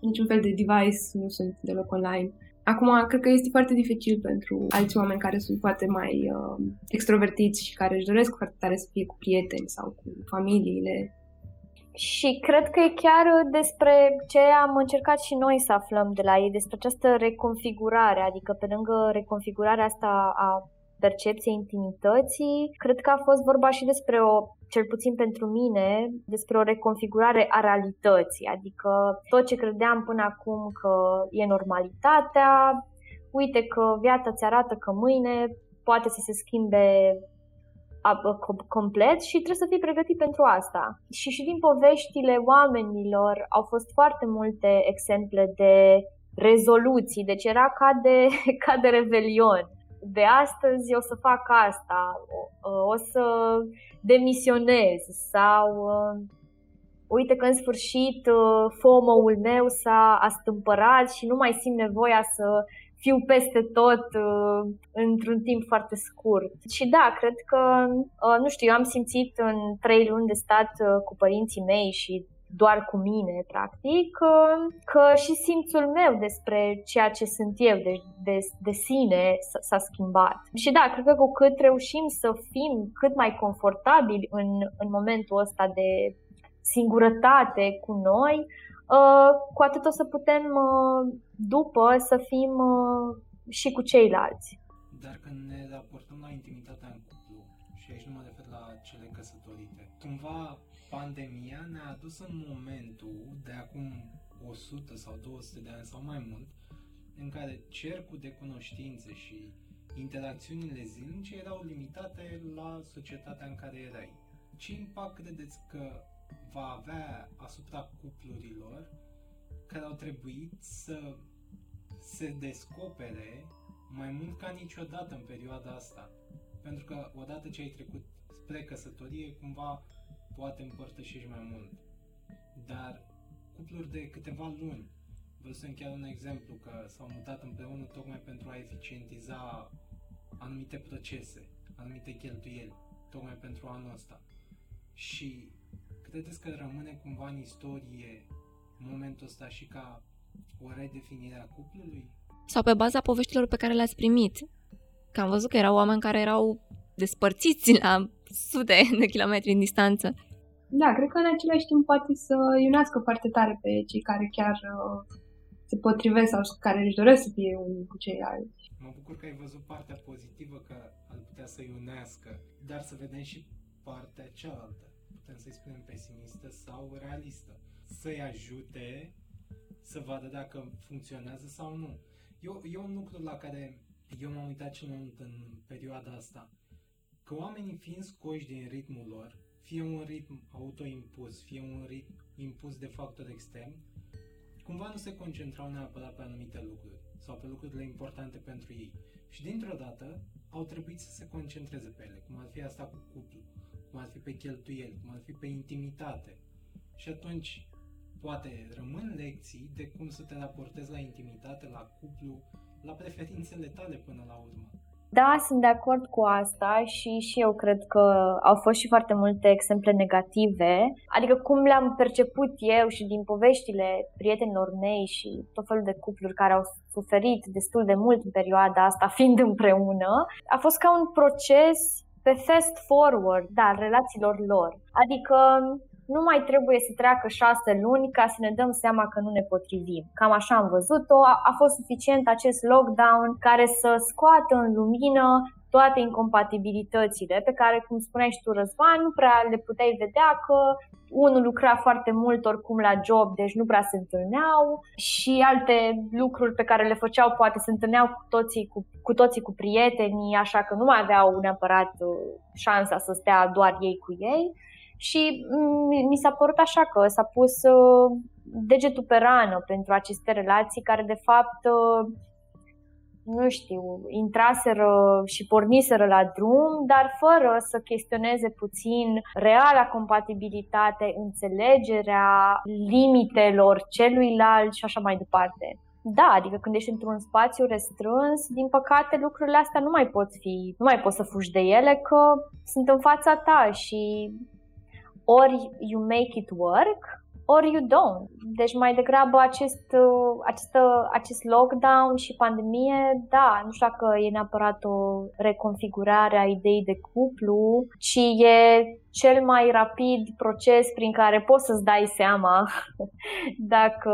niciun fel de device, nu sunt deloc online. Acum, cred că este foarte dificil pentru alți oameni care sunt poate mai uh, extrovertiți și care își doresc foarte tare să fie cu prieteni sau cu familiile. Și cred că e chiar despre ce am încercat și noi să aflăm de la ei, despre această reconfigurare, adică pe lângă reconfigurarea asta a percepției intimității. Cred că a fost vorba și despre o, cel puțin pentru mine, despre o reconfigurare a realității, adică tot ce credeam până acum că e normalitatea, uite că viața ți arată că mâine poate să se schimbe complet și trebuie să fii pregătit pentru asta. Și și din poveștile oamenilor au fost foarte multe exemple de rezoluții, deci era ca de, ca de revelion de astăzi o să fac asta, o, o să demisionez sau uh, uite că în sfârșit uh, FOMO-ul meu s-a astâmpărat și nu mai simt nevoia să fiu peste tot uh, într-un timp foarte scurt. Și da, cred că, nu știu, eu am simțit în trei luni de stat cu părinții mei și doar cu mine, practic, că și simțul meu despre ceea ce sunt eu, de, de, de sine, s-a schimbat. Și da, cred că cu cât reușim să fim cât mai confortabili în, în momentul ăsta de singurătate cu noi, uh, cu atât o să putem uh, după să fim uh, și cu ceilalți. Dar când ne raportăm la intimitatea în cuplu, și aici nu mă refer la cele căsătorite, cumva pandemia ne-a adus în momentul de acum 100 sau 200 de ani sau mai mult, în care cercul de cunoștințe și interacțiunile zilnice erau limitate la societatea în care erai. Ce impact credeți că va avea asupra cuplurilor care au trebuit să se descopere mai mult ca niciodată în perioada asta? Pentru că odată ce ai trecut spre căsătorie, cumva poate împărtășești mai mult. Dar cupluri de câteva luni, văzusem chiar un exemplu că s-au mutat împreună tocmai pentru a eficientiza anumite procese, anumite cheltuieli, tocmai pentru anul ăsta. Și credeți că rămâne cumva în istorie momentul ăsta și ca o redefinire a cuplului? Sau pe baza poveștilor pe care le-ați primit. Că am văzut că erau oameni care erau despărțiți la sute de kilometri în distanță. Da, cred că în același timp poate să iunească foarte tare pe cei care chiar uh, se potrivesc sau care își doresc să fie unii cu ceilalți. Mă bucur că ai văzut partea pozitivă că ar putea să iunească, dar să vedem și partea cealaltă. Putem să-i spunem pesimistă sau realistă. Să-i ajute să vadă dacă funcționează sau nu. Eu, e un lucru la care eu m-am uitat cel mai mult în perioada asta că oamenii fiind scoși din ritmul lor, fie un ritm autoimpus, fie un ritm impus de factori externi, cumva nu se concentrau neapărat pe anumite lucruri sau pe lucrurile importante pentru ei. Și dintr-o dată au trebuit să se concentreze pe ele, cum ar fi asta cu cuplu, cum ar fi pe cheltuieli, cum ar fi pe intimitate. Și atunci poate rămân lecții de cum să te raportezi la intimitate, la cuplu, la preferințele tale până la urmă. Da, sunt de acord cu asta și și eu cred că au fost și foarte multe exemple negative. Adică cum le-am perceput eu și din poveștile prietenilor mei și tot felul de cupluri care au suferit destul de mult în perioada asta fiind împreună, a fost ca un proces pe fast forward, da, relațiilor lor. Adică nu mai trebuie să treacă șase luni ca să ne dăm seama că nu ne potrivim. Cam așa am văzut-o. A, a fost suficient acest lockdown care să scoată în lumină toate incompatibilitățile pe care, cum spuneai și tu, Răzvan, nu prea le puteai vedea că unul lucra foarte mult oricum la job, deci nu prea se întâlneau. Și alte lucruri pe care le făceau poate se întâlneau cu toții cu, cu, toții cu prietenii, așa că nu mai aveau neapărat uh, șansa să stea doar ei cu ei. Și mm, mi s-a părut așa că s-a pus uh, degetul pe rană pentru aceste relații care de fapt uh, nu știu, intraseră și porniseră la drum, dar fără să chestioneze puțin reala compatibilitate, înțelegerea limitelor celuilalt și așa mai departe. Da, adică când ești într-un spațiu restrâns, din păcate lucrurile astea nu mai pot fi, nu mai poți să fugi de ele că sunt în fața ta și ori you make it work, or you don't. Deci mai degrabă acest, acest, acest lockdown și pandemie, da, nu știu dacă e neapărat o reconfigurare a ideii de cuplu, ci e cel mai rapid proces prin care poți să-ți dai seama dacă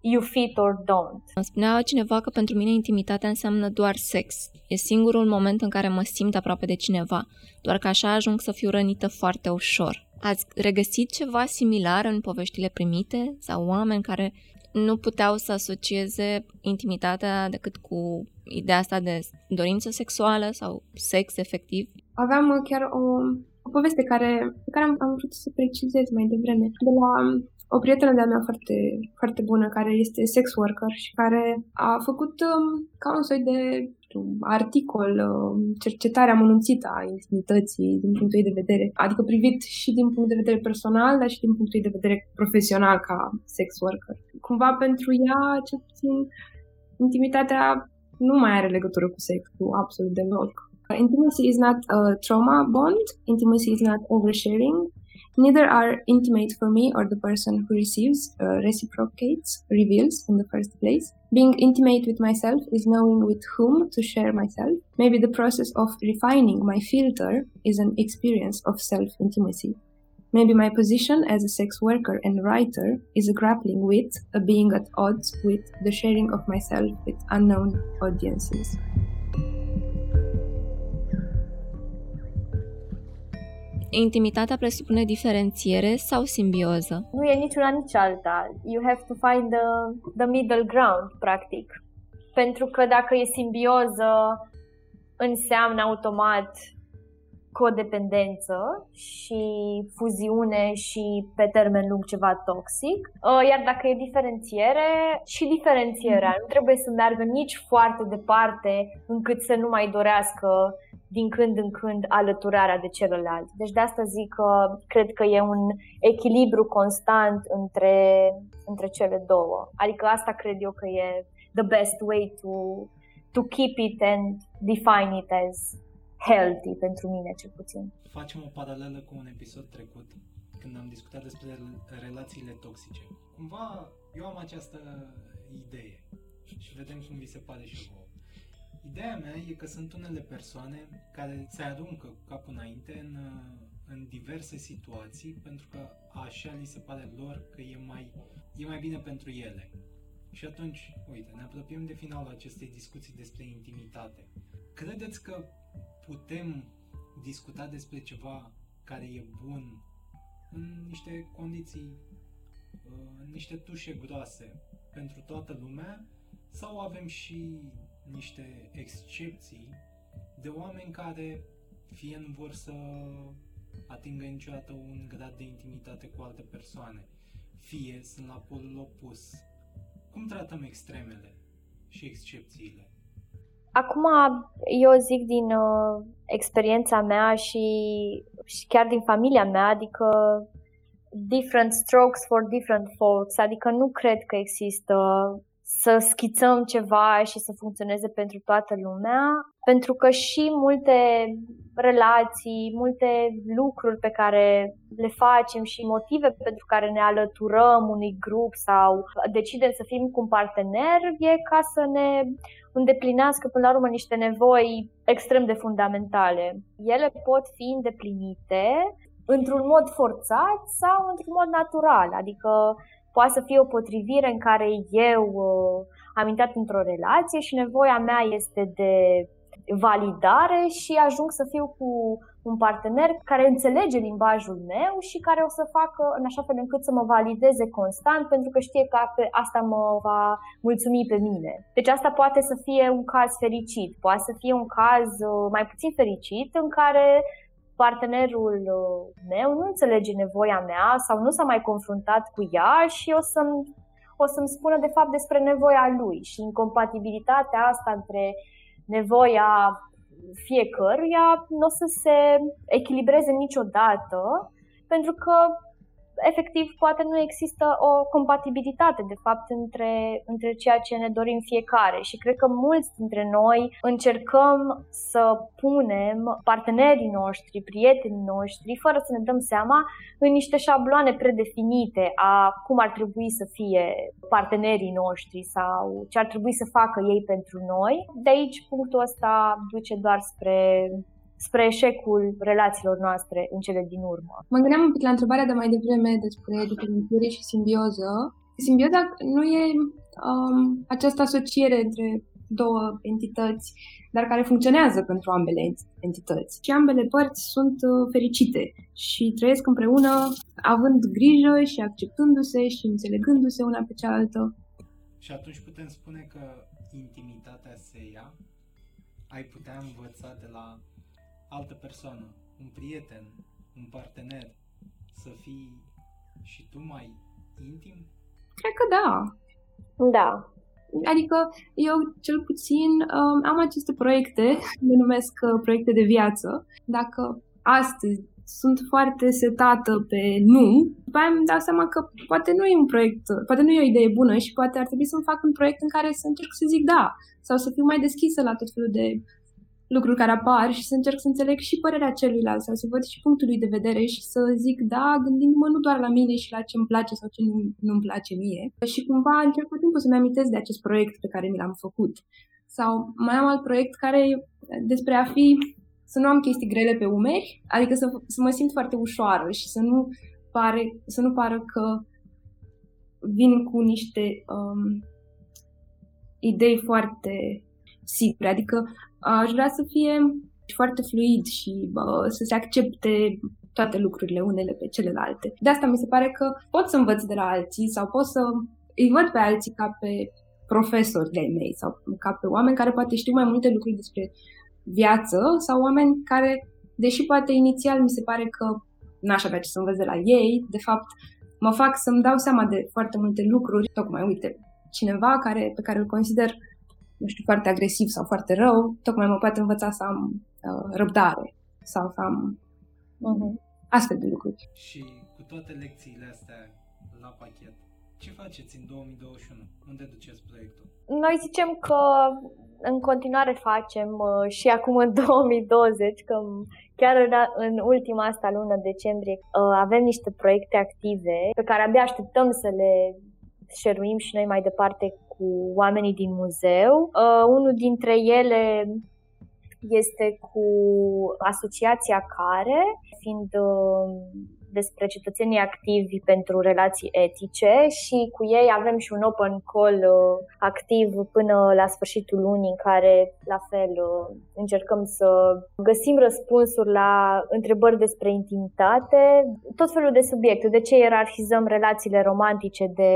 you fit or don't. Spunea cineva că pentru mine intimitatea înseamnă doar sex. E singurul moment în care mă simt aproape de cineva, doar că așa ajung să fiu rănită foarte ușor. Ați regăsit ceva similar în poveștile primite sau oameni care nu puteau să asocieze intimitatea decât cu ideea asta de dorință sexuală sau sex efectiv? Aveam chiar o, o poveste care, pe care am, am vrut să precizez mai devreme. De la o prietenă de-a mea foarte, foarte bună, care este sex worker și care a făcut um, ca un soi de articol, um, cercetare amănunțită a intimității din punctul ei de vedere, adică privit și din punct de vedere personal, dar și din punctul ei de vedere profesional ca sex worker. Cumva pentru ea, cel puțin, intimitatea nu mai are legătură cu sexul absolut deloc. Intimacy is not a trauma bond, intimacy is not oversharing, Neither are intimate for me or the person who receives, uh, reciprocates, reveals in the first place. Being intimate with myself is knowing with whom to share myself. Maybe the process of refining my filter is an experience of self intimacy. Maybe my position as a sex worker and writer is a grappling with, a being at odds with the sharing of myself with unknown audiences. Intimitatea presupune diferențiere sau simbioză? Nu e niciuna nici alta. You have to find the, the middle ground, practic. Pentru că dacă e simbioză, înseamnă automat codependență și fuziune și pe termen lung ceva toxic. Uh, iar dacă e diferențiere, și diferențierea nu trebuie să meargă nici foarte departe încât să nu mai dorească din când în când alăturarea de celălalt. Deci de asta zic că cred că e un echilibru constant între, între cele două. Adică asta cred eu că e the best way to, to keep it and define it as healthy pentru mine cel puțin. Facem o paralelă cu un episod trecut când am discutat despre relațiile toxice. Cumva eu am această idee și vedem cum vi se pare și vouă. Ideea mea e că sunt unele persoane care se aruncă cu capul înainte în, în diverse situații pentru că așa li se pare lor că e mai, e mai bine pentru ele. Și atunci, uite, ne apropiem de finalul acestei discuții despre intimitate. Credeți că putem discuta despre ceva care e bun în niște condiții, în niște tușe groase pentru toată lumea sau avem și niște excepții de oameni care fie nu vor să atingă niciodată un grad de intimitate cu alte persoane, fie sunt la polul opus. Cum tratăm extremele și excepțiile? Acum, eu zic din uh, experiența mea și, și chiar din familia mea, adică different strokes for different folks, adică nu cred că există să schițăm ceva și să funcționeze pentru toată lumea. pentru că și multe relații, multe lucruri pe care le facem și motive pentru care ne alăturăm unui grup sau decidem să fim cu un partener e ca să ne îndeplinească până la urmă niște nevoi extrem de fundamentale. Ele pot fi îndeplinite într-un mod forțat sau într-un mod natural, adică poate să fie o potrivire în care eu uh, am intrat într-o relație și nevoia mea este de validare și ajung să fiu cu un partener care înțelege limbajul meu și care o să facă în așa fel încât să mă valideze constant pentru că știe că asta mă va mulțumi pe mine. Deci asta poate să fie un caz fericit, poate să fie un caz uh, mai puțin fericit în care partenerul uh, meu nu înțelege nevoia mea sau nu s-a mai confruntat cu ea și o să-mi, o să-mi spună de fapt despre nevoia lui și incompatibilitatea asta între nevoia fiecăruia nu o să se echilibreze niciodată, pentru că efectiv poate nu există o compatibilitate de fapt între, între ceea ce ne dorim fiecare și cred că mulți dintre noi încercăm să punem partenerii noștri, prietenii noștri, fără să ne dăm seama, în niște șabloane predefinite a cum ar trebui să fie partenerii noștri sau ce ar trebui să facă ei pentru noi. De aici punctul ăsta duce doar spre spre eșecul relațiilor noastre în cele din urmă. Mă gândeam un pic la întrebarea de mai devreme despre diferențiere și simbioză. Simbioza nu e um, această asociere între două entități, dar care funcționează pentru ambele entități. Și ambele părți sunt uh, fericite și trăiesc împreună având grijă și acceptându-se și înțelegându-se una pe cealaltă. Și atunci putem spune că intimitatea se ia? Ai putea învăța de la altă persoană, un prieten, un partener, să fii și tu mai intim? Cred că da. Da. Adică eu cel puțin um, am aceste proiecte, le numesc uh, proiecte de viață. Dacă astăzi sunt foarte setată pe nu, după aia îmi dau seama că poate nu e un proiect, poate nu e o idee bună și poate ar trebui să-mi fac un proiect în care să încerc să zic da sau să fiu mai deschisă la tot felul de lucruri care apar și să încerc să înțeleg și părerea celuilalt sau să văd și punctul lui de vedere și să zic da, gândindu-mă nu doar la mine și la ce îmi place sau ce nu, nu-mi place mie. Și cumva încerc tot timpul să-mi amintesc de acest proiect pe care mi l-am făcut. Sau mai am alt proiect care e despre a fi, să nu am chestii grele pe umeri, adică să, să mă simt foarte ușoară și să nu, pare, să nu pară că vin cu niște um, idei foarte sigure. Adică aș vrea să fie foarte fluid și bă, să se accepte toate lucrurile unele pe celelalte. De asta mi se pare că pot să învăț de la alții sau pot să îi văd pe alții ca pe profesori de mei sau ca pe oameni care poate știu mai multe lucruri despre viață sau oameni care, deși poate inițial mi se pare că n-aș avea ce să învăț de la ei, de fapt mă fac să-mi dau seama de foarte multe lucruri. Tocmai, uite, cineva care, pe care îl consider nu știu, foarte agresiv sau foarte rău, tocmai mă poate învăța să am uh, răbdare sau să am uh-huh. astfel de lucruri. Și cu toate lecțiile astea la pachet, ce faceți în 2021? Unde duceți proiectul? Noi zicem că în continuare facem uh, și acum în 2020, că chiar în, în ultima asta lună decembrie uh, avem niște proiecte active pe care abia așteptăm să le șeruim și noi mai departe cu oamenii din muzeu. Uh, unul dintre ele este cu asociația care, fiind uh, despre cetățenii activi pentru relații etice și cu ei avem și un open call uh, activ până la sfârșitul lunii în care la fel uh, încercăm să găsim răspunsuri la întrebări despre intimitate, tot felul de subiecte, de ce ierarhizăm relațiile romantice de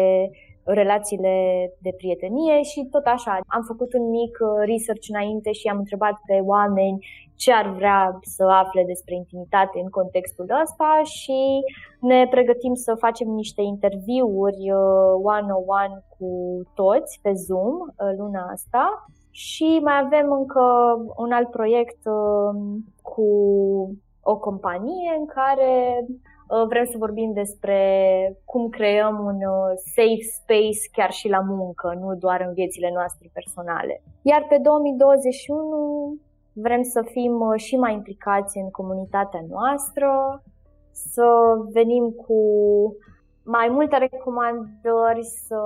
relațiile de prietenie și tot așa. Am făcut un mic uh, research înainte și am întrebat pe oameni ce ar vrea să afle despre intimitate în contextul ăsta și ne pregătim să facem niște interviuri uh, one-on-one cu toți pe Zoom uh, luna asta și mai avem încă un alt proiect cu o companie în care Uh, vrem să vorbim despre cum creăm un uh, safe space chiar și la muncă, nu doar în viețile noastre personale. Iar pe 2021 vrem să fim uh, și mai implicați în comunitatea noastră, să venim cu mai multe recomandări, să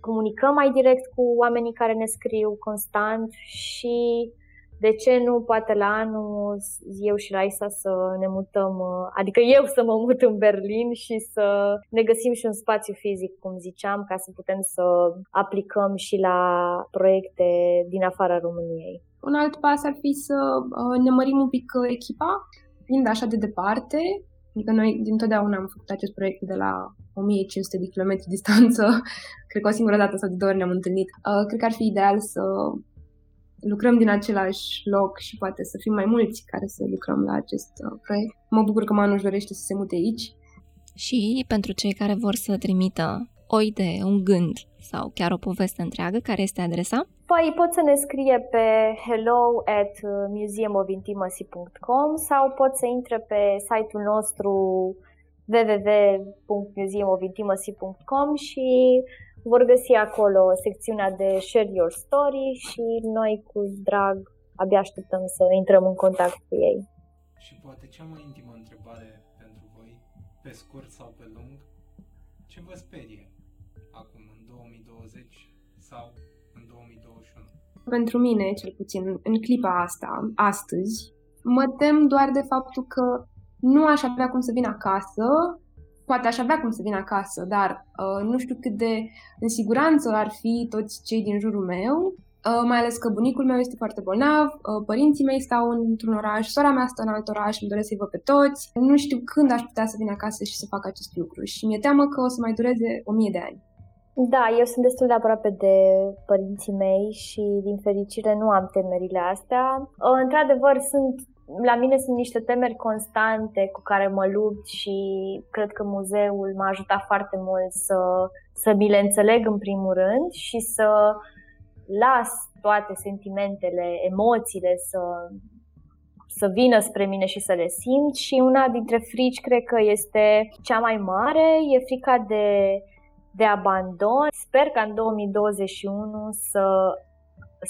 comunicăm mai direct cu oamenii care ne scriu constant și de ce nu, poate la anul eu și Raisa să ne mutăm, adică eu să mă mut în Berlin și să ne găsim și un spațiu fizic, cum ziceam, ca să putem să aplicăm și la proiecte din afara României. Un alt pas ar fi să uh, ne mărim un pic uh, echipa, fiind așa de departe, Adică noi dintotdeauna am făcut acest proiect de la 1500 de kilometri distanță. Cred că o singură dată sau de două ori ne-am întâlnit. Uh, cred că ar fi ideal să lucrăm din același loc și poate să fim mai mulți care să lucrăm la acest uh, proiect. Mă bucur că Manu își dorește să se mute aici. Și pentru cei care vor să trimită o idee, un gând sau chiar o poveste întreagă, care este adresa? Păi pot să ne scrie pe hello at museumofintimacy.com sau pot să intre pe site-ul nostru www.museumofintimacy.com și vor găsi acolo secțiunea de Share Your Story și noi cu drag abia așteptăm să intrăm în contact cu ei. Și poate cea mai intimă întrebare pentru voi, pe scurt sau pe lung, ce vă sperie acum în 2020 sau în 2021? Pentru mine, cel puțin în clipa asta, astăzi, mă tem doar de faptul că nu aș avea cum să vin acasă poate aș avea cum să vin acasă, dar uh, nu știu cât de în siguranță ar fi toți cei din jurul meu, uh, mai ales că bunicul meu este foarte bolnav, uh, părinții mei stau într-un oraș, sora mea stă în alt oraș, îmi doresc să-i văd pe toți. Nu știu când aș putea să vin acasă și să fac acest lucru și mi-e teamă că o să mai dureze o mie de ani. Da, eu sunt destul de aproape de părinții mei și din fericire nu am temerile astea. Uh, într-adevăr, sunt la mine sunt niște temeri constante cu care mă lupt și cred că muzeul m-a ajutat foarte mult să, să mi le înțeleg în primul rând și să las toate sentimentele, emoțiile să, să vină spre mine și să le simt și una dintre frici cred că este cea mai mare, e frica de, de abandon. Sper că în 2021 să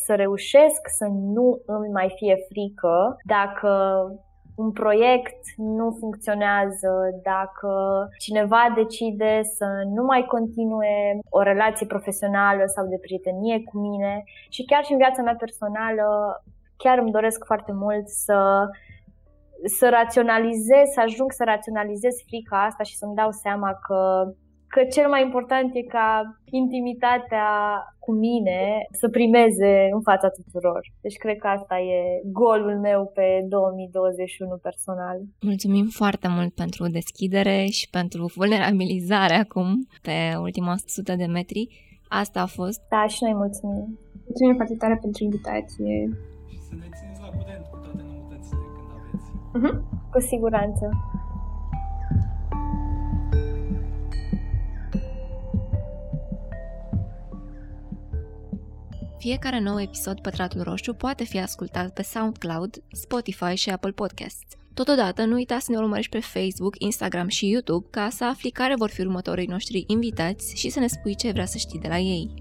să reușesc să nu îmi mai fie frică dacă un proiect nu funcționează, dacă cineva decide să nu mai continue o relație profesională sau de prietenie cu mine și chiar și în viața mea personală chiar îmi doresc foarte mult să să raționalizez, să ajung să raționalizez frica asta și să-mi dau seama că că cel mai important e ca intimitatea cu mine să primeze în fața tuturor. Deci cred că asta e golul meu pe 2021 personal. Mulțumim foarte mult pentru deschidere și pentru vulnerabilizare acum pe ultima 100 de metri. Asta a fost. Da, și noi mulțumim. Mulțumim foarte tare pentru invitație. Și să ne țineți la curent cu toate noutățile când aveți. Uh-huh. Cu siguranță. Fiecare nou episod Pătratul Roșu poate fi ascultat pe SoundCloud, Spotify și Apple Podcasts. Totodată, nu uita să ne urmărești pe Facebook, Instagram și YouTube ca să afli care vor fi următorii noștri invitați și să ne spui ce vrea să știi de la ei.